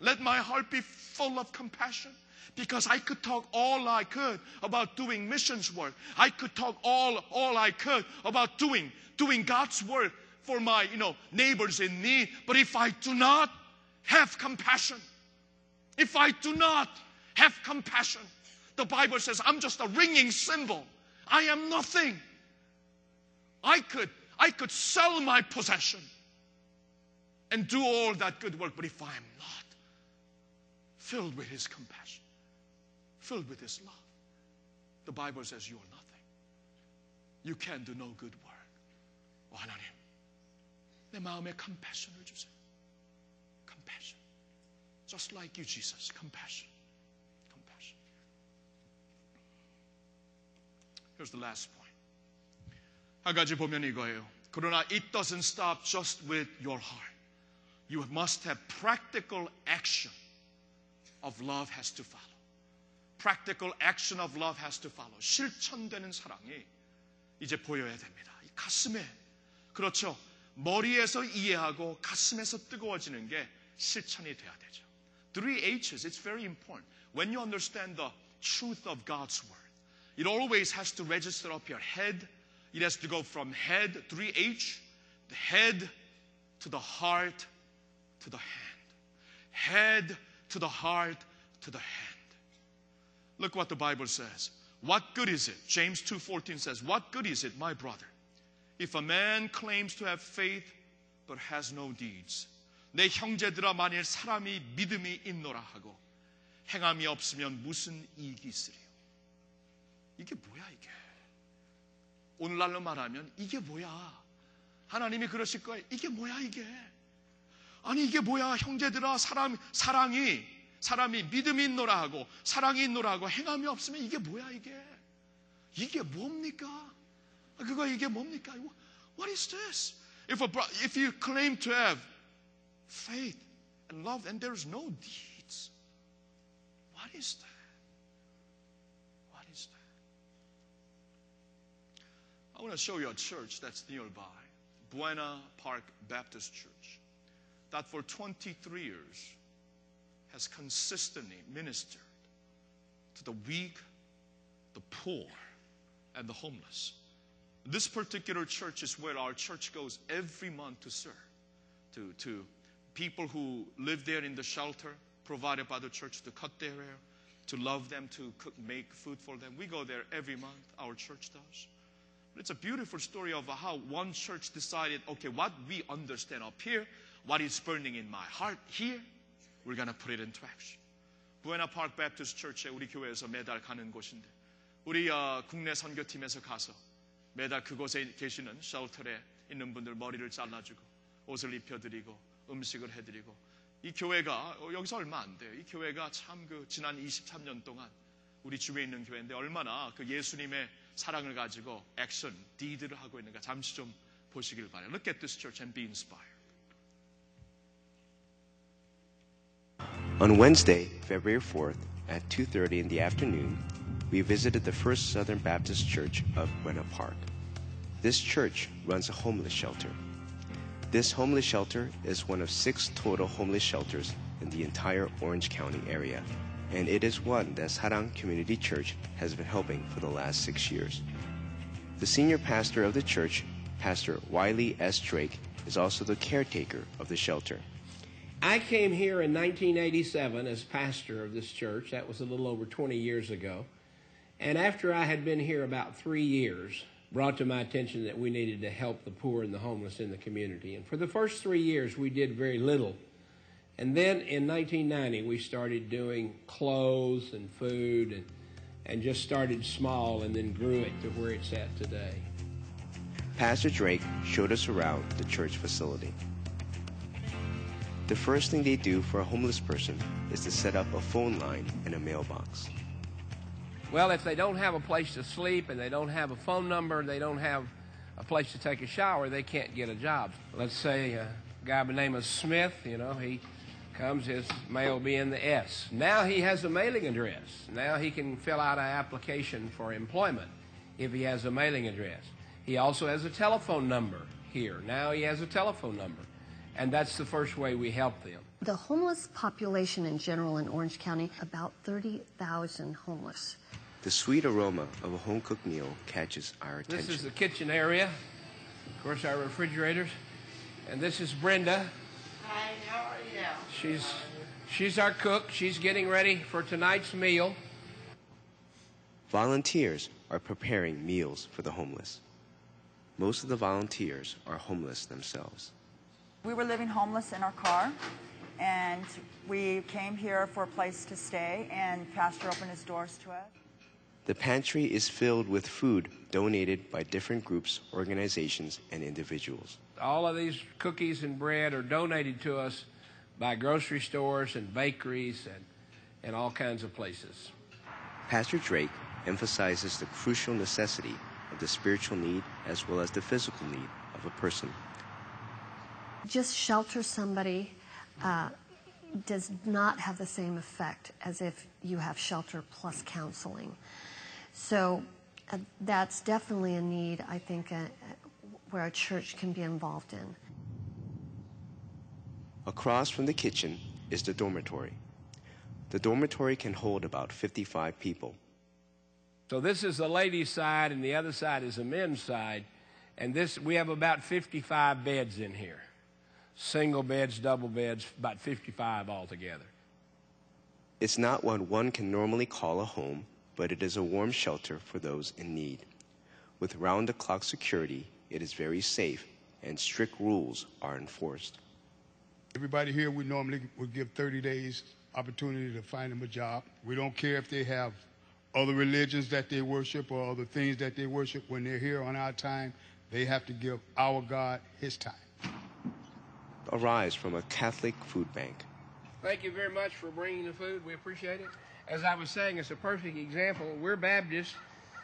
[SPEAKER 4] Let my heart be full of compassion. Because I could talk all I could about doing missions work. I could talk all, all I could about doing, doing God's work for my, you know, neighbors in need. But if I do not have compassion, if I do not have compassion, the Bible says I'm just a ringing cymbal. I am nothing. I could, I could sell my possession and do all that good work, but if I am not filled with His compassion, filled with His love, the Bible says you are nothing. You can do no good work. 오, 하나님, 내 마음에 compassion을 주세요. Compassion. Just like you, Jesus. Compassion. Compassion. Here's the last point. 한 가지 보면 이거예요. 그러나 it doesn't stop just with your heart. You must have practical action of love has to follow. practical action of love has to follow. 실천되는 사랑이 이제 보여야 됩니다. 이 가슴에 그렇죠. 머리에서 이해하고 가슴에서 뜨거워지는 게 실천이 돼야 되죠. Three H's, it's very important. When you understand the truth of God's word, it always has to register up your head. It has to go from head, 3H, the head to the heart to the hand. Head to the heart to the hand. Look what the Bible says. What good is it? James 2:14 says, "What good is it, my brother, if a man claims to have faith but has no deeds?" 내 형제들아 만일 사람이 믿음이 있노라 하고 행함이 없으면 무슨 이익이 있으리요? 이게 뭐야 이게? 오늘날로 말하면 이게 뭐야? 하나님이 그러실 거예요. 이게 뭐야 이게? 아니 이게 뭐야 형제들아 사람 사랑이 사람이 믿음이 있노라 하고 사랑이 있노라 하고 행함이 없으면 이게 뭐야 이게? 이게 뭡니까? 그거 이게 뭡니까? What is this? If a, if you claim to have faith and love and there's no deeds, what is that? What is that? I want to show you a church that's nearby, Buena Park Baptist Church, that for 23 years has consistently ministered to the weak, the poor, and the homeless. This particular church is where our church goes every month to serve, to, to people who live there in the shelter provided by the church to cut their hair, to love them, to cook, make food for them. We go there every month, our church does. But it's a beautiful story of how one church decided, okay, what we understand up here, what is burning in my heart here, we're going to put it into action. 부에나 파크 베프티스트 처치에 우리 교회에서 매달 가는 곳인데 우리 어, 국내 선교팀에서 가서 매달 그곳에 계시는 쉘터에 있는 분들 머리를 잘라주고 옷을 입혀드리고 음식을 해드리고 이 교회가 여기서 얼마 안 돼요. 이 교회가 참 그 지난 23년 동안 우리 주위에 있는 교회인데 얼마나 그 예수님의 사랑을 가지고 액션, 디드를 하고 있는가 잠시 좀 보시길 바래요. Look at this church and be inspired.
[SPEAKER 5] On Wednesday, February 4th, at 2:30 in the afternoon, we visited the First Southern Baptist Church of Buena Park. This church runs a homeless shelter. This homeless shelter is one of six total homeless shelters in the entire Orange County area, and it is one that Sarang Community Church has been helping for the last six years. The senior pastor of the church, Pastor Wiley S. Drake, is also the caretaker of the shelter.
[SPEAKER 6] I came here in 1987 as pastor of this church. That was a little over 20 years ago. And after I had been here about three years, brought to my attention that we needed to help the poor and the homeless in the community. And for the first three years, we did very little. And then in 1990, we started doing clothes and food and, and just started small and then grew it to where it's at today.
[SPEAKER 5] Pastor Drake showed us around the church facility. The first thing they do for a homeless person is to set up a phone line and a mailbox.
[SPEAKER 6] Well, if they don't have a place to sleep and they don't have a phone number, they don't have a place to take a shower, they can't get a job. Let's say a guy by the name of Smith, you know, he comes, his mail will be in the S. Now he has a mailing address. Now he can fill out an application for employment if he has a mailing address. He also has a telephone number here. Now he has a telephone number. And that's the first way we help them.
[SPEAKER 7] The homeless population in general in Orange County, about 30,000 homeless.
[SPEAKER 5] The sweet aroma of a home cooked meal catches our attention.
[SPEAKER 6] This is the kitchen area. Of course, our refrigerators. And this is Brenda.
[SPEAKER 8] Hi, how are you?
[SPEAKER 6] She's she's our cook. She's getting ready for tonight's meal.
[SPEAKER 5] Volunteers are preparing meals for the homeless. Most of the volunteers are homeless themselves.
[SPEAKER 8] We were living homeless in our car, and we came here for a place to stay, and Pastor opened his doors to us.
[SPEAKER 5] The pantry is filled with food donated by different groups, organizations, and individuals.
[SPEAKER 6] All of these cookies and bread are donated to us by grocery stores and bakeries and, and all kinds of places.
[SPEAKER 5] Pastor Drake emphasizes the crucial necessity of the spiritual need as well as the physical need of a person.
[SPEAKER 7] Just shelter somebody, uh, does not have the same effect as if you have shelter plus counseling. So uh, that's definitely a need, I think, uh, where a church can be involved in.
[SPEAKER 5] Across from the kitchen is the dormitory. The dormitory can hold about 55 people.
[SPEAKER 6] So this is the ladies' side, and the other side is the men's side. And this, we have about 55 beds in here. Single beds, double beds, about 55 altogether.
[SPEAKER 5] It's not what one can normally call a home, but it is a warm shelter for those in need. With round the clock security, it is very safe and strict rules are enforced.
[SPEAKER 9] Everybody here, we normally would give 30 days opportunity to find them a job. We don't care if they have other religions that they worship or other things that they worship. When they're here on our time, they have to give our God his time.
[SPEAKER 5] Arise from a Catholic food bank.
[SPEAKER 6] Thank you very much for bringing the food. We appreciate it. As I was saying, it's a perfect example. We're Baptist.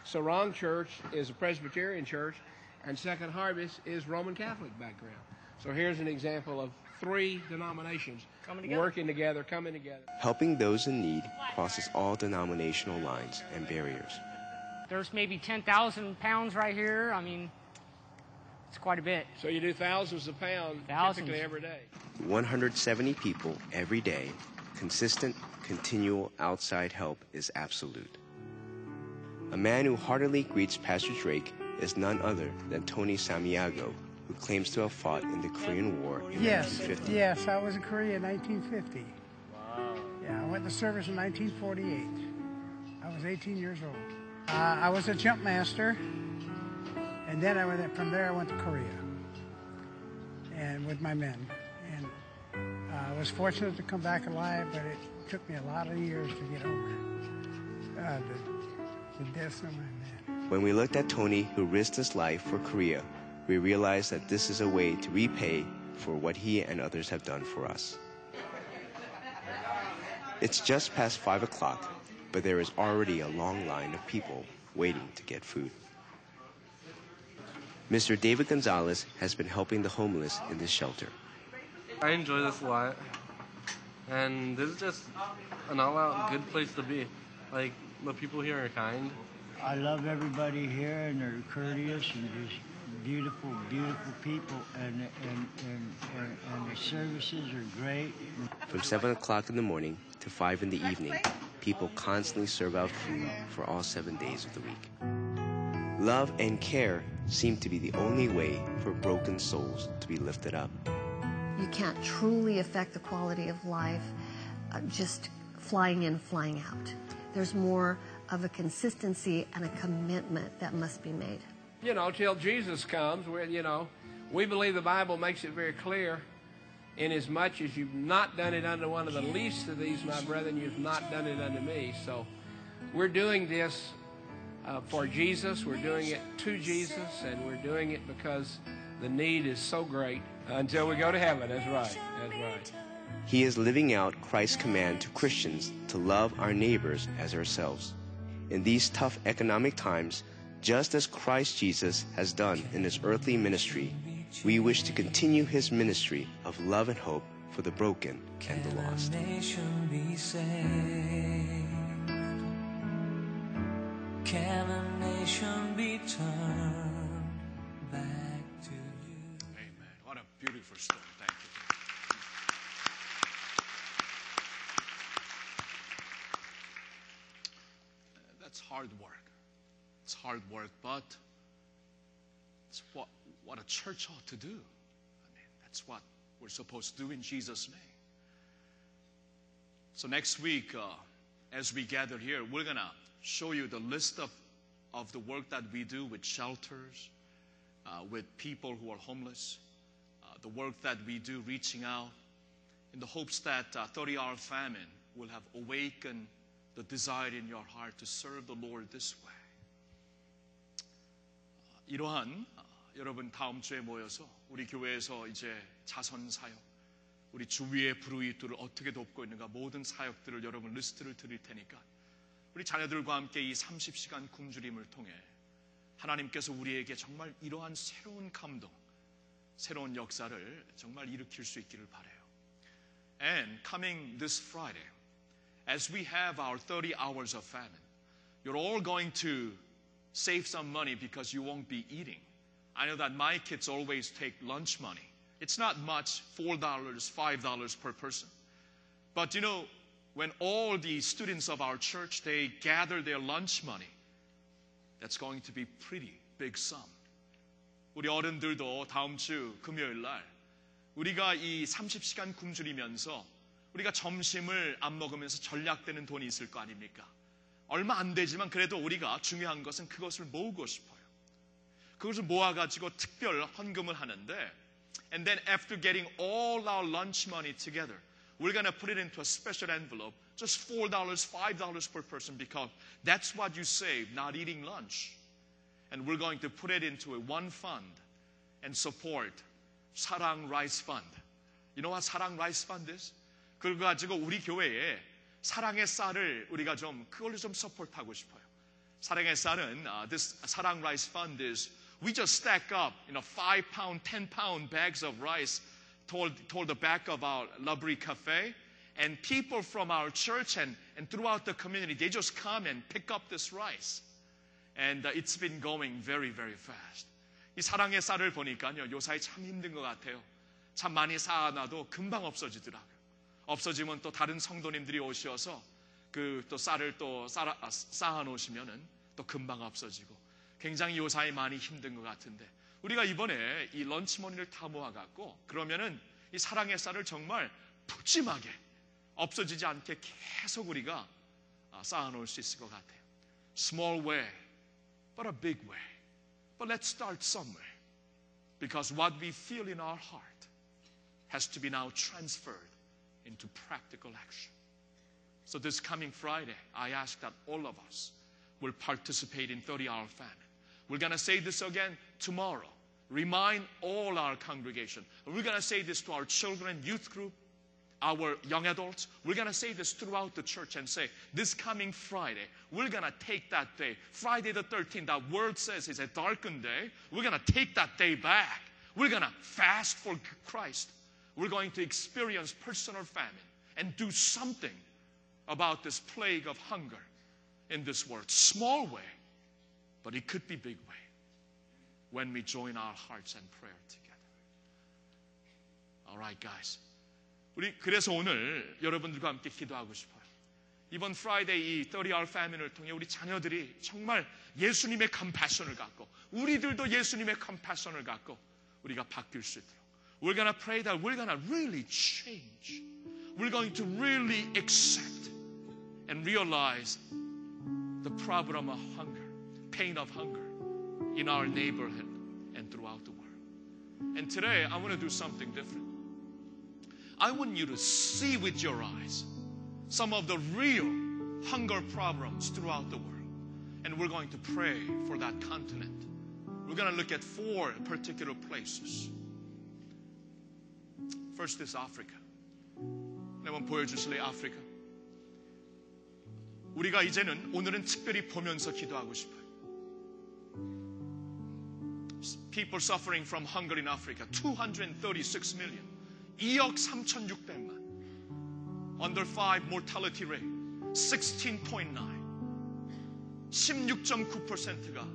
[SPEAKER 6] Sarang Church is a Presbyterian church, and Second Harvest is Roman Catholic background. So here's an example of three denominations
[SPEAKER 10] together.
[SPEAKER 6] working together, coming together.
[SPEAKER 5] Helping those in need crosses all denominational lines and barriers.
[SPEAKER 10] There's maybe 10,000 pounds right here. I mean, it's quite a bit.
[SPEAKER 6] So you do thousands of pounds
[SPEAKER 10] Thousands.
[SPEAKER 6] typically every day.
[SPEAKER 5] 170 people every day, consistent, continual outside help is absolute. A man who heartily greets Pastor Drake is none other than Tony Samiago, who claims to have fought in the Korean War in
[SPEAKER 11] Yes,
[SPEAKER 5] 1950.
[SPEAKER 11] yes, I was in Korea in 1950. Wow. Yeah, I went to service in 1948. I was 18 years old. Uh, I was a jump master, and then I went from there. I went to Korea, and with my men, and uh, I was fortunate to come back alive, but it took me a lot of years to get over uh, the, the deaths of my men.
[SPEAKER 5] When we looked at Tony, who risked his life for Korea, we realized that this is a way to repay for what he and others have done for us. It's just past 5 o'clock, but there is already a long line of people waiting to get food. Mr. David Gonzalez has been helping the homeless in this shelter.
[SPEAKER 12] I enjoy this a lot. And this is just an all out good place to be. Like, the people here are kind.
[SPEAKER 13] I love everybody here, and they're courteous and just beautiful, beautiful people, and and and and, and the services are great.
[SPEAKER 5] From 7 o'clock in the morning to 5 in the evening, people constantly serve out food for all seven days of the week. Love and care seem to be the only way for broken souls to be lifted up.
[SPEAKER 7] You can't truly affect the quality of life uh, just flying in, flying out. There's more of a consistency and a commitment that must be made.
[SPEAKER 6] You know, till Jesus comes, you know, we believe the Bible makes it very clear. Inasmuch as much as you've not done it unto one of the least of these, my brethren, you've not done it unto me. So we're doing this uh, for Jesus. We're doing it to Jesus, and we're doing it because the need is so great until we go to heaven. That's right. That's right.
[SPEAKER 5] He is living out Christ's command to Christians to love our neighbors as ourselves. In these tough economic times, just as Christ Jesus has done in his earthly ministry, we wish to continue his ministry of love and hope for the broken and the lost.
[SPEAKER 2] nation be saved? Can a nation be turned
[SPEAKER 4] hard work. It's hard work, but it's what, what a church ought to do. I mean, that's what we're supposed to do in Jesus' name. So next week, uh, as we gather here, we're going to show you the list of, of the work that we do with shelters, uh, with people who are homeless, uh, the work that we do reaching out in the hopes that uh, 30 hour famine will have awakened the desire in your heart to serve the Lord this way. 어, 이러한 어, 여러분 다음 주에 모여서 우리 교회에서 이제 자선 사역, 우리 주위의 불우이들을 어떻게 돕고 있는가 모든 사역들을 여러분 리스트를 드릴 테니까 우리 자녀들과 함께 이 30시간 굶주림을 통해 하나님께서 우리에게 정말 이러한 새로운 감동, 새로운 역사를 정말 일으킬 수 있기를 바래요. And coming this Friday, as we have our 30 hours of famine, you're all going to save some money because you won't be eating. I know that my kids always take lunch money. It's not much, $4, $5 per person. But you know, when all the students of our church, they gather their lunch money, that's going to be pretty big sum. 우리 어른들도 다음 주 금요일 날 우리가 이 30시간 굶주리면서 우리가 점심을 안 먹으면서 전략되는 돈이 있을 거 아닙니까? 얼마 안 되지만 그래도 우리가 중요한 것은 그것을 모으고 싶어요. 그것을 모아가지고 특별 헌금을 하는데 and then after getting all our lunch money together we're going to put it into a special envelope just $4, $5 per person because that's what you save not eating lunch. And we're going to put it into a one fund and support 사랑 라이스 펀드. You know what 사랑 라이스 펀드 is? 그걸 가지고 우리 교회에 사랑의 쌀을 우리가 좀 그걸로 좀 서포트하고 싶어요. 사랑의 쌀은 uh, this 사랑 라이스 펀드 is we just stack up you know 5 pound, 10 pound bags of rice toward, toward the back of our Labrie Cafe and people from our church and, and throughout the community they just come and pick up this rice. And uh, it's been going very, very fast. 이 사랑의 쌀을 보니까요, 요사이 참 힘든 것 같아요. 참 많이 쌓아놔도 금방 없어지더라고요. 없어지면 또 다른 성도님들이 오셔서 그 또 쌀을 또 쌓아, 쌓아 놓으시면은 또 금방 없어지고 굉장히 요사이 많이 힘든 것 같은데 우리가 이번에 이 런치머니를 다 모아갖고 그러면은 이 사랑의 쌀을 정말 푸짐하게 없어지지 않게 계속 우리가 쌓아 놓을 수 있을 것 같아요. Small way. but a big way. But let's start somewhere. Because what we feel in our heart has to be now transferred into practical action. So this coming Friday, I ask that all of us will participate in 30 hour famine. We're going to say this again tomorrow. Remind all our congregation. We're going to say this to our children, youth group, our young adults, we're going to say this throughout the church and say, this coming Friday, we're going to take that day. Friday the 13th, that word says is a darkened day. We're going to take that day back. We're going to fast for Christ We're going to experience personal famine and do something about this plague of hunger in this world. Small way, but it could be big way when we join our hearts and prayer together. All right, guys. 우리 그래서 오늘 여러분들과 함께 기도하고 싶어요. 이번 프라이데이 이 30hour famine을 통해 우리 자녀들이 정말 예수님의 컴패션을 갖고 우리들도 예수님의 컴패션을 갖고 우리가 바뀔 수 있도록 we're going to pray that we're going to really change. We're going to really accept and realize the problem of hunger, pain of hunger in our neighborhood and throughout the world. And today I want to do something different. I want you to see with your eyes some of the real hunger problems throughout the world. And we're going to pray for that continent. We're going to look at four particular places. First is Africa. 한번 보여주실래요, 아프리카? 우리가 이제는 오늘은 특별히 보면서 기도하고 싶어요. People suffering from hunger in Africa, 236 million. 2억 3,600만. Under 5 mortality rate 16.9. 16.9%가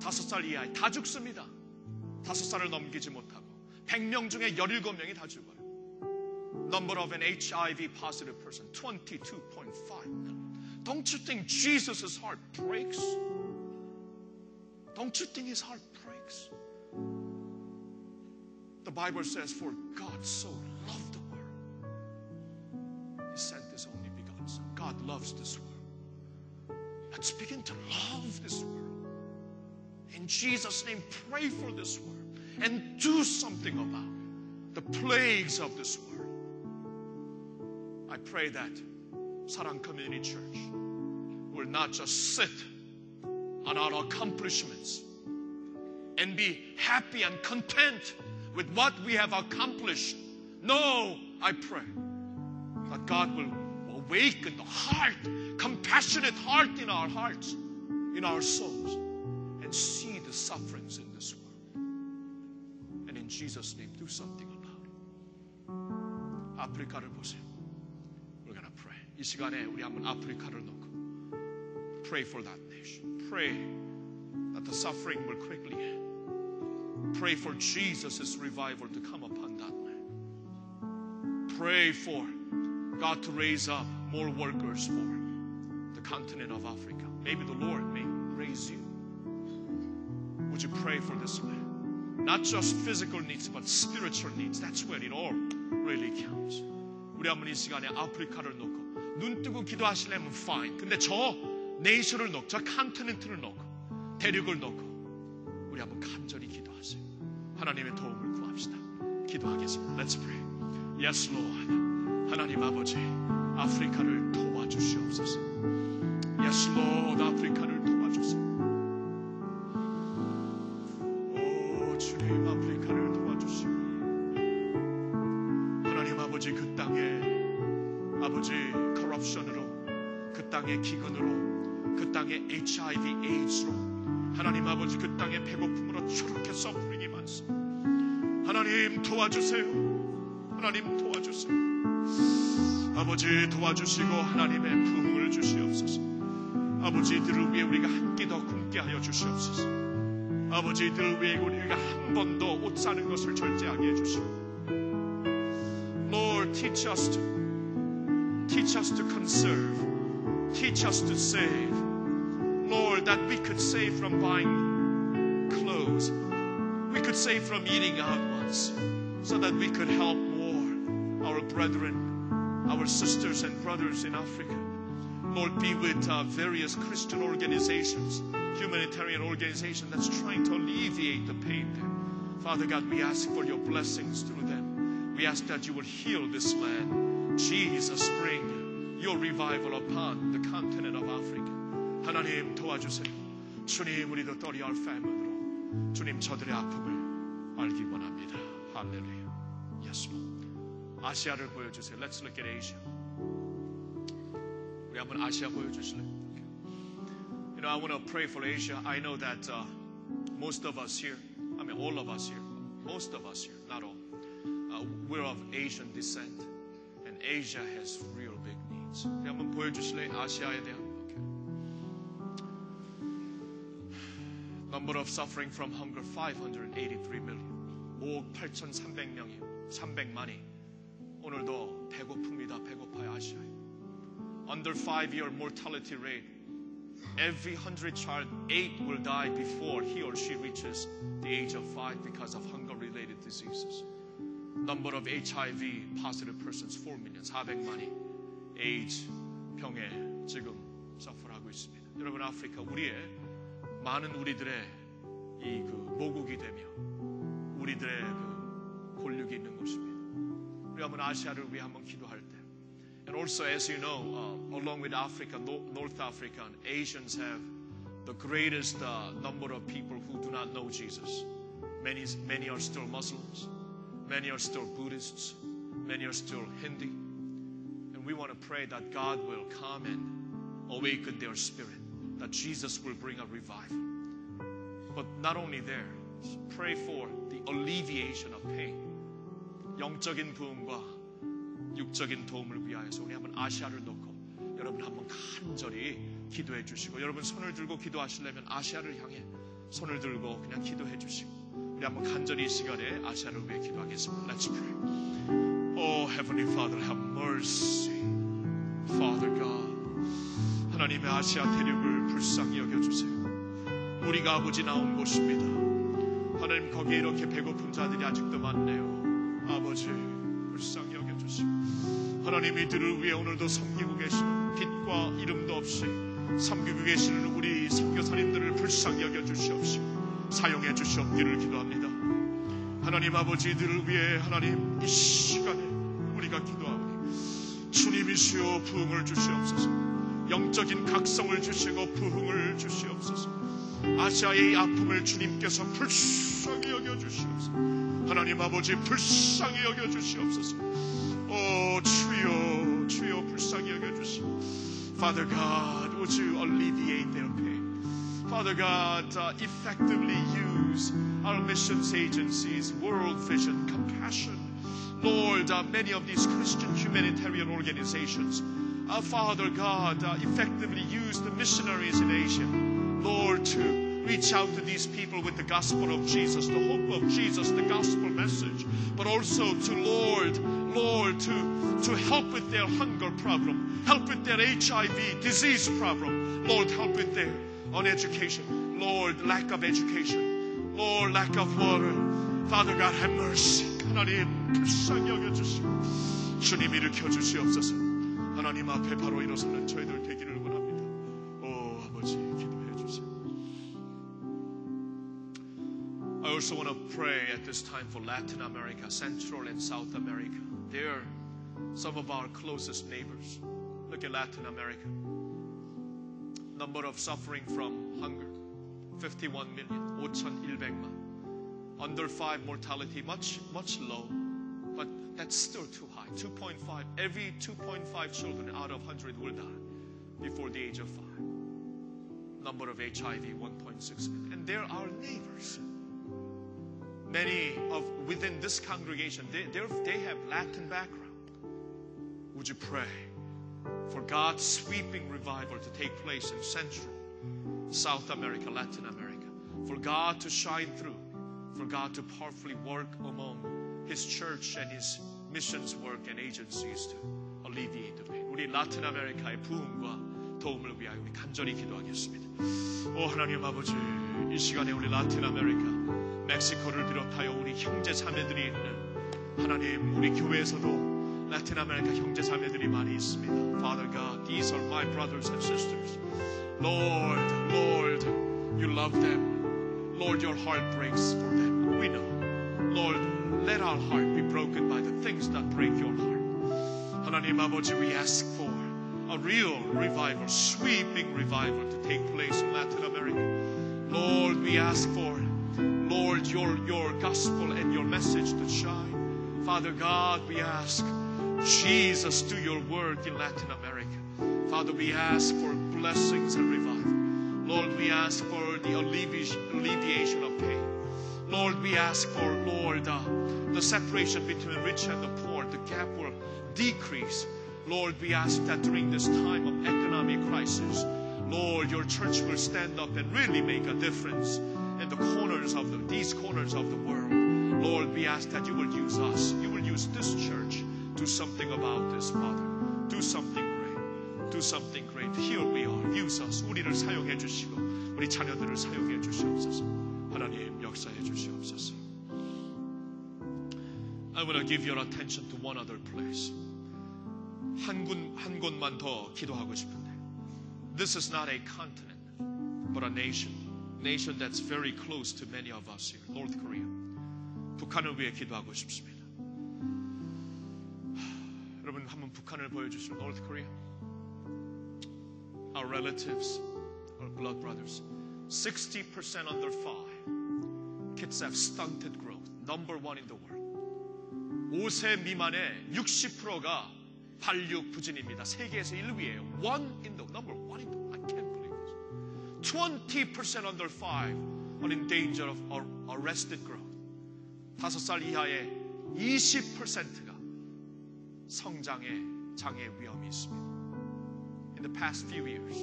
[SPEAKER 4] 5살 이하에 다 죽습니다. 5살을 넘기지 못하고 100명 중에 17명이 다 죽어요. Number of an HIV positive person 22.5. Don't you think Jesus' heart breaks? Don't you think his heart breaks? The Bible says, For God so loved the world, He sent His only begotten Son. God loves this world. Let's begin to love this world. In Jesus' name, pray for this world and do something about the plagues of this world. I pray that Sarang Community Church will not just sit on our accomplishments and be happy and content with what we have accomplished. No, I pray that God will awaken the heart, compassionate heart in our hearts, in our souls, and see the sufferings in this world. And in Jesus' name, do something about it. 아프리카를 보세요. We're gonna pray. 이 시간에 우리 한번 아프리카를 놓고 pray for that nation. Pray that the suffering will quickly end. Pray for Jesus' revival to come upon that land. Pray for God to raise up more workers for the continent of Africa. Maybe the Lord may raise you. Would you pray for this land? Not just physical needs, but spiritual needs. That's where it all really counts. 우리 한번 이 시간에 아프리카를 놓고 눈 뜨고 기도하시려면 fine. 근데 저 네이션을 놓고 저 컨티넨트를 놓고 대륙을 놓고 우리 한번 간절히 기도하세요. 하나님의 도움을 구합시다. 기도하겠습니다. Let's pray. Yes, Lord. 하나님 아버지, 아프리카를 도와주시옵소서. Yes, Lord. 아프리카를 도와주세요. HIV AIDS로 하나님 아버지 그 땅의 배고픔으로 저렇게 서프링이 많습니다. 하나님 도와주세요. 하나님 도와주세요. 아버지 도와주시고 하나님의 부흥을 주시옵소서. 아버지들을 위해 우리가 한 끼 더 굶게 하여 주시옵소서. 아버지들을 위해 우리가 한 번 더 옷 사는 것을 절제하게 해주시고 Lord, teach us to teach us to conserve, teach us to save. That we could save from buying clothes, we could save from eating out once, so that we could help more our brethren, our sisters and brothers in Africa. Lord, be with uh, various Christian organizations, humanitarian organizations that's trying to alleviate the pain there. Father God, we ask for your blessings through them. We ask that you will heal this land. Jesus, bring your revival upon the continent. 하나님 도와주세요. 주님, 우리도 또리 our family로 주님 저들의 아픔을 알기 원합니다. 할렐루야. Yes, Lord. 아시아를 보여주세요. Let's look at Asia. 우리 한번 아시아 보여주실래요? You know, I want to pray for Asia. I know that uh, most of us here, I mean, all of us here, most of us here, not all, uh, we're of Asian descent, and Asia has real big needs. 우리 한번 보여주실래요? 아시아에 대한. Number of suffering from hunger 583 million. 5억 8,300명이요. 300만이. 오늘도 배고픕니다. 배고파요, 아시아에. Under 5-year mortality rate. Every 100 child, 8 will die before he or she reaches the age of 5 because of hunger-related diseases. Number of HIV positive persons 4 million, 400만이 AIDS 병에 지금 서프하고 있습니다. 여러분 아프리카 우리의 많은 우리들의 이 그 모국이 되며 우리들의 그 권력이 있는 곳입니다. 우리 한번 아시아를 위해 한번 기도할 때 And also, as you know, uh, along with Africa, no, North Africa, and Asians have the greatest uh, number of people who do not know Jesus. Many, many are still Muslims, many are still Buddhists, many are still Hindi. And we want to pray that God will come and awaken their spirit, That Jesus will bring a revival. But not only there, pray for the alleviation of pain. 영적인 부흥과 육적인 도움을 위하여서 우리 한번 아시아를 놓고 여러분 한번 간절히 기도해 주시고 여러분 손을 들고 기도하시려면 아시아를 향해 손을 들고 그냥 기도해 주시고 우리 한번 간절히 이 시간에 아시아를 위해 기도하겠습니다. Let's pray. Oh Heavenly Father, have mercy. Father God. 하나님의 아시아 대륙을 불쌍히 여겨주세요. 우리가 아버지 나온 곳입니다. 하나님 거기에 이렇게 배고픈 자들이 아직도 많네요. 아버지 불쌍히 여겨주시고 하나님 이들을 위해 오늘도 섬기고 계시는 빛과 이름도 없이 섬기고 계시는 우리 선교사님들을 불쌍히 여겨주시옵시고 사용해 주시옵기를 기도합니다. 하나님 아버지 이들을 위해 하나님 이 시간에 우리가 기도하오니 주님이시여 부흥을 주시옵소서 영적인 각성을 주시고 부흥을 주시옵소서 아시아의 이 아픔을 주님께서 불쌍히 여겨주시옵소서 하나님 아버지 불쌍히 여겨주시옵소서 오 주여 주여 불쌍히 여겨주시옵소서 Father God, would you alleviate their pain? Father God, uh, effectively use our missions agencies, World Vision, Compassion, Lord, uh, many of these Christian humanitarian organizations, uh, Father God, uh, effectively use the missionaries in Asia, Lord, to reach out to these people with the gospel of Jesus, the hope of Jesus, the gospel message, but also to Lord, Lord, to, to help with their hunger problem, help with their HIV disease problem, Lord, help with their uneducation, Lord, lack of education, Lord, lack of water. Father God, have mercy. 하나님, 불쌍히 여겨주시고, 주님 일으켜 주시옵소서. 하나님 앞에 바로 일어서는 저희들 되기를 원합니다. 오, 아버지, 기도해 주세요. I also want to pray at this time for Latin America, Central and South America. They're some of our closest neighbors. Look at Latin America. Number of suffering from hunger 51 million, 5,100만. Under 5 mortality, much, much low, but that's still too high. 2.5, every 2.5 children out of 100 will die before the age of 5. Number of HIV, 1.6 million. And they're our neighbors many of within this congregation they, they have latin background would you pray for god's sweeping revival to take place in central south america latin america for god to shine through for god to powerfully work among his church and his missions work and agencies to alleviate the pain 우리 라틴 아메리카의 부흥과 도움을 위하여 우리 간절히 기도하겠습니다 오 하나님 아버지 이 시간에 우리 라틴 아메리카 멕시코를 비롯하여 우리 형제 자매들이 있는 하나님 우리 교회에서도 라틴 아메리카 형제 자매들이 많이 있습니다. Father God, these are my brothers and sisters. Lord, Lord, you love them. Lord, your heart breaks for them. We know. Lord, let our heart be broken by the things that break your heart. 하나님 아버지, we ask for a real revival, sweeping revival to take place in Latin America. Lord, we ask for Lord, your, your gospel and your message to shine. Father God, we ask Jesus, do your work in Latin America. Father, we ask for blessings and revival. Lord, we ask for the allevi- alleviation of pain. Lord, we ask for, Lord, uh, the separation between rich and the poor, the gap will decrease. Lord, we ask that during this time of economic crisis, Lord, your church will stand up and really make a difference in the corners of the, these corners of the world. Lord, we ask that you will use us. You will use this church. Do something about this, Father. Do something great. Do something great. Here we are. Use us. 우리를 사용해 주시고 우리 자녀들을 사용해 주시옵소서. 하나님 역사해 주시옵소서. I want to give your attention to one other place. 한, 곳, 한 곳만 더 기도하고 싶은데. This is not a continent, but a nation. Nation that's very close to many of us here. North Korea. 북한을 위해 기도하고 싶습니다. <sighs> 하, 여러분 한번 북한을 보여주시죠. North Korea. Our relatives, our blood brothers. 60% under 5. Kids have stunted growth. Number one in the world. 5세 미만의 60%가 발육 부진입니다. 세계에서 1위예요. One in the number one in the I can't believe this. 20% under 5 are in danger of ar- arrested growth. 5살 이하의 20%가 성장의 장애 위험이 있습니다. In the past few years,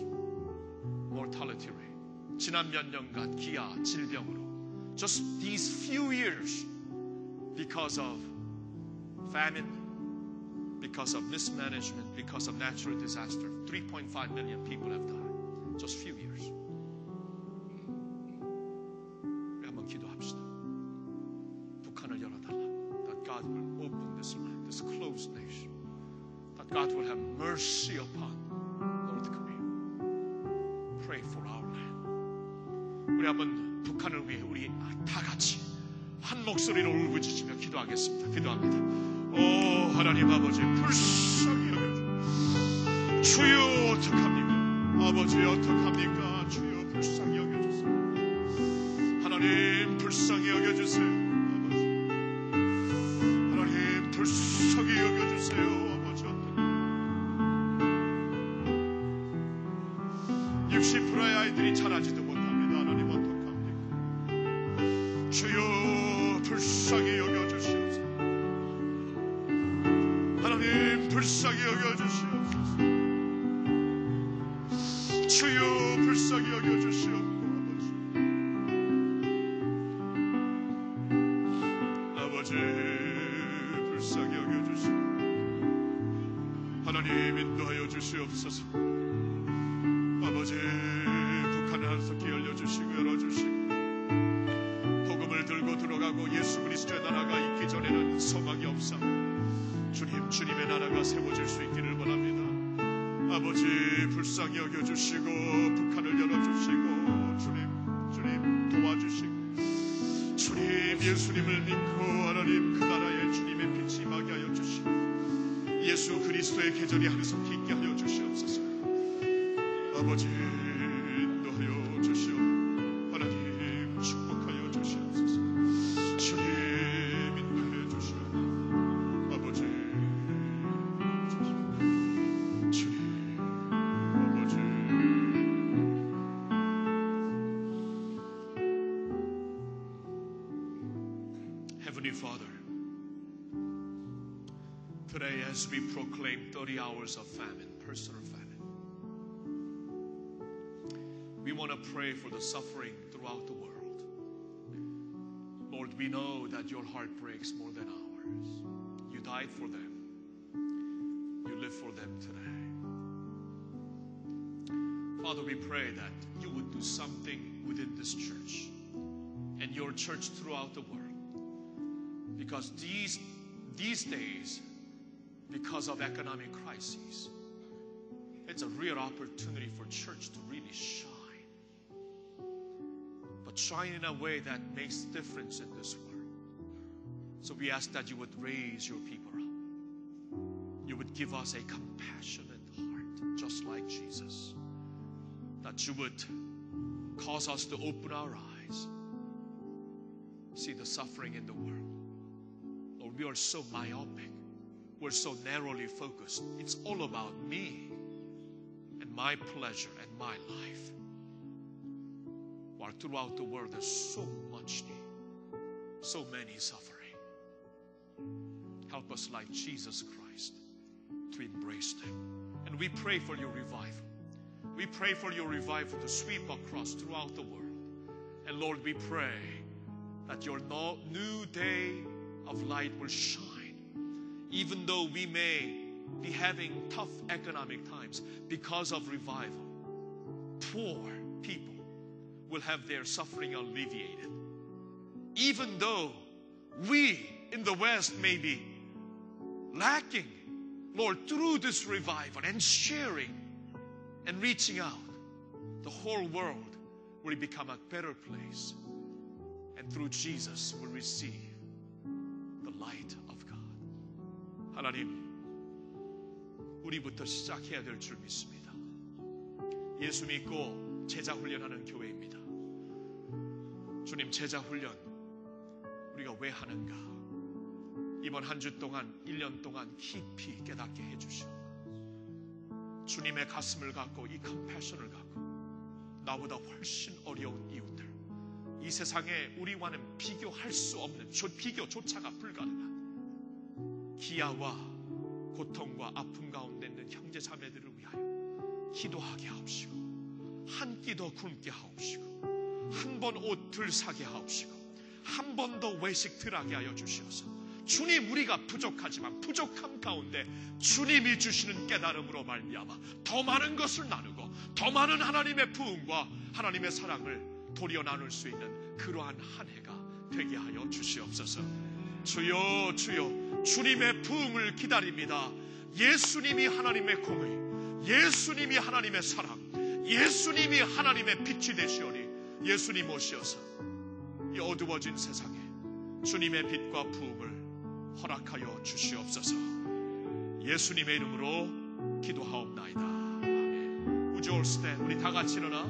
[SPEAKER 4] mortality rate 지난 몇 년간 기아 질병으로 just these few years because of famine because of mismanagement, because of natural disaster. 3.5 million people have died. Just few years. 우리 한번 기도합시다. 북한을 열어달라. That God will open this land, this closed nation. That God will have mercy upon North Korea. Pray for our land. 우리 한번 북한을 위해 우리 다 같이 한 목소리로 울부짖으며 기도하겠습니다. 기도합니다. 오 하나님 아버지 불쌍히 여겨주세요. 주여 어떡합니까? 아버지 어떡합니까? 주여 불쌍히 여겨주세요. 하나님 불쌍히 여겨주세요. 아버지 하나님 불쌍히 여겨주세요. 아버지 어떡 60%의 아이들이 자라지도 못 주시옵소서. 아버지 북한을 한석히 열려주시고 열어주시고 복음을 들고 들어가고 예수 그리스도의 나라가 있기 전에는 소망이 없사 주님 주님의 나라가 세워질 수 있기를 바랍니다. 아버지 불쌍히 여겨주시고 북한을 열어주시고 주님 주님 도와주시고 주님 예수님을 믿고 하나님 그 나라에 주님의 빛이 임하게 하여 주시고 예수 그리스도의 계절이 항상 있게 하여 as we proclaim 30 hours of famine, personal famine, want to pray for the suffering throughout the world. Lord, we know that your heart breaks more than ours. You died for them, you live for them today. Father, we pray that you would do something within this church and your church throughout the world. Because these, these days, because of economic crises, it's a real opportunity for church to really shine. But shine in a way that makes difference in this world. So we ask that you would raise your people up. You would give us a compassionate heart, just like Jesus. That you would cause us to open our eyes, see the suffering in the world. Lord, we are so myopic. We're so narrowly focused. It's all about me and my pleasure and my life. While throughout the world, there's so much need, so many suffering. Help us, like Jesus Christ, to embrace them. And we pray for your revival. We pray for your revival to sweep across throughout the world. And Lord, we pray that your no- new day of light will shine even though we may be having tough economic times because of revival, poor people will have their suffering alleviated. Even though we in the West may be lacking, Lord, through this revival and sharing and reaching out, the whole world will become a better place. And through Jesus, will receive the light of God. 하나님, 우리부터 시작해야 될 줄 믿습니다. 예수 믿고 제자 훈련하는 교회입니다. 주님, 제자 훈련 우리가 왜 하는가? 이번 한 주 동안, 1년 동안 깊이 깨닫게 해 주시오. 주님의 가슴을 갖고 이 컴패션을 갖고 나보다 훨씬 어려운 이웃들 이 세상에 우리와는 비교할 수 없는 조, 비교조차가 불가능한 기아와 고통과 아픔 가운데 있는 형제 자매들을 위하여 기도하게 하옵시고 한 끼 더 굶게 하옵시고 한 번 옷들 사게 하옵시고 한 번 더 외식 들 하게 하여 주시옵소서 주님 우리가 부족하지만 부족함 가운데 주님이 주시는 깨달음으로 말미암아 더 많은 것을 나누고 더 많은 하나님의 부흥과 하나님의 사랑을 도리어 나눌 수 있는 그러한 한 해가 되게 하여 주시옵소서. 주여 주여 주님의 부흥을 기다립니다. 예수님이 하나님의 공의, 예수님이 하나님의 사랑, 예수님이 하나님의 빛이 되시오니 예수님 오시어서 이 어두워진 세상에 주님의 빛과 부흥을 허락하여 주시옵소서. 예수님의 이름으로 기도하옵나이다. 아멘. 우주 올스 때 우리 다 같이 일어나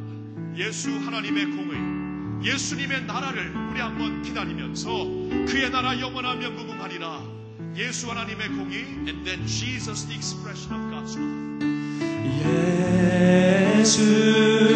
[SPEAKER 4] 예수 하나님의 공의, 예수님의 나라를 우리 한번 기다리면서 그의 나라 영원하며 무궁하리라. 예수 하나님의 공의, and then Jesus the expression of God's love.
[SPEAKER 2] 예수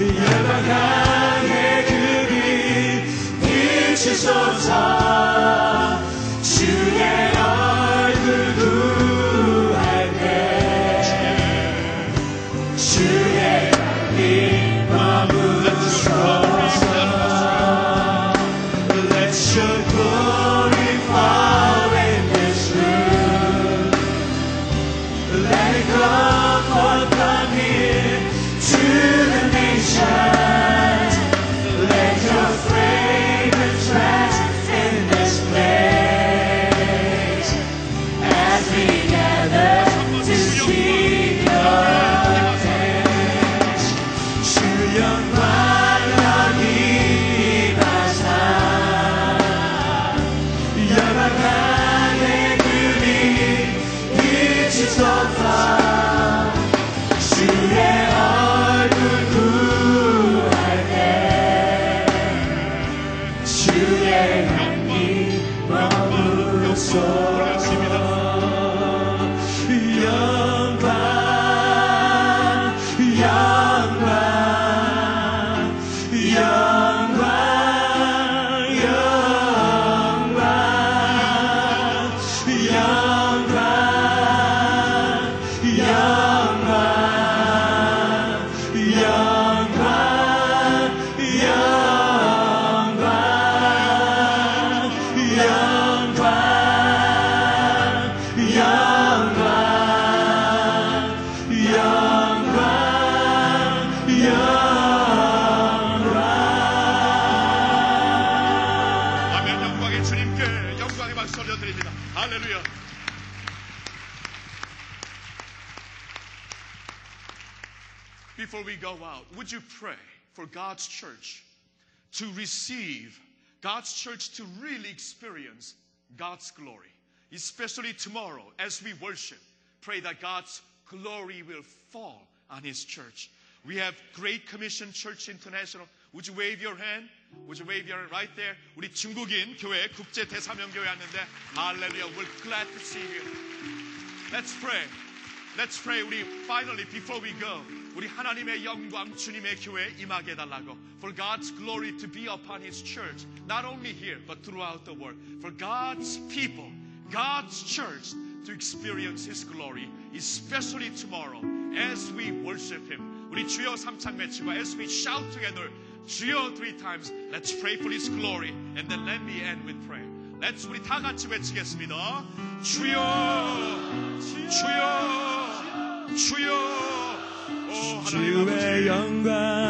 [SPEAKER 2] 열방 향해 그빛 비치소서
[SPEAKER 4] God's church to receive, God's church to really experience God's glory? Especially tomorrow as we worship, pray that God's glory will fall on His church. We have Great Commission Church International. Would you wave your hand? Would you wave your hand right there? 우리 중국인 교회 국제 대사명 교회 왔는데 Hallelujah. We're glad to see you. Let's pray. Let's pray. 우리 finally before we go 우리 하나님의 영광 주님의 교회에 임하게 해달라고 For God's glory to be upon His church not only here but throughout the world For God's people God's church to experience His glory especially tomorrow as we worship Him 우리 주여 삼창 외치고 as we shout together 주여 three times let's pray for His glory and then let me end with prayer Let's 우리 다 같이 외치겠습니다 주여 주여 주여 오 하나님 아버지
[SPEAKER 2] 주의 영광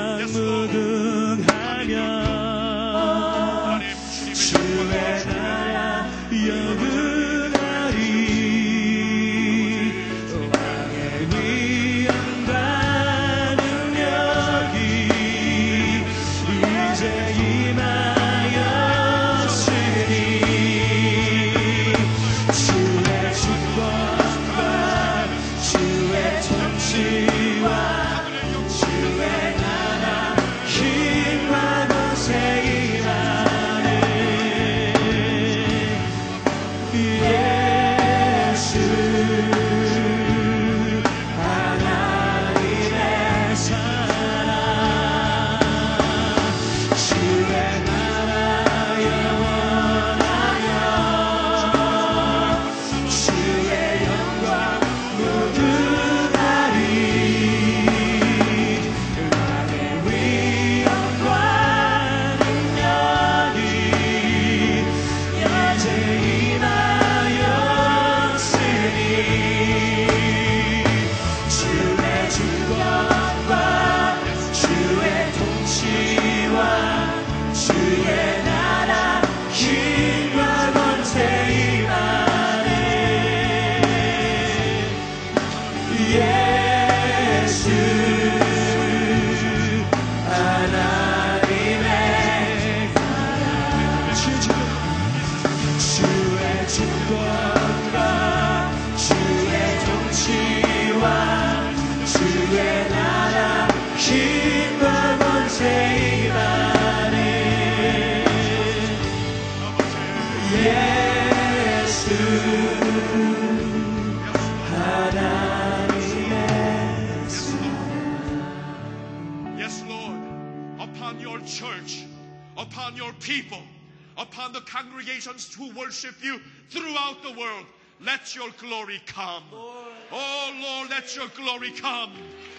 [SPEAKER 4] worship you throughout the world, let your glory come. Oh, Lord, let your glory come.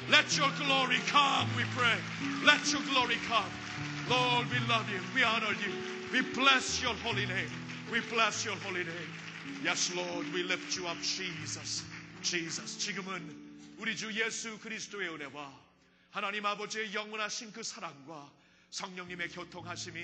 [SPEAKER 4] Let your glory come, we pray. Let your glory come. Lord, we love you. We honor you. We bless your holy name. We bless your holy name. Yes, Lord, we lift you up, Jesus. Jesus. 지금은 우리 주 예수 그리스도의 은혜와 하나님 아버지의 영원하신 그 사랑과 성령님의 교통하심이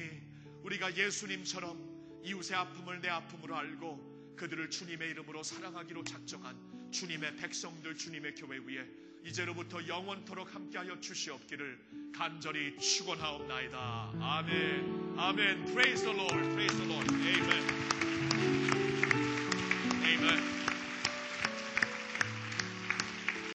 [SPEAKER 4] 우리가 예수님처럼 이웃의 아픔을 내 아픔으로 알고 그들을 주님의 이름으로 사랑하기로 작정한 주님의 백성들 주님의 교회 위에 이제로부터 영원토록 함께하여 주시옵기를 간절히 축원하옵나이다. 아멘. 아멘. Praise the Lord. Praise the Lord. Amen. Amen.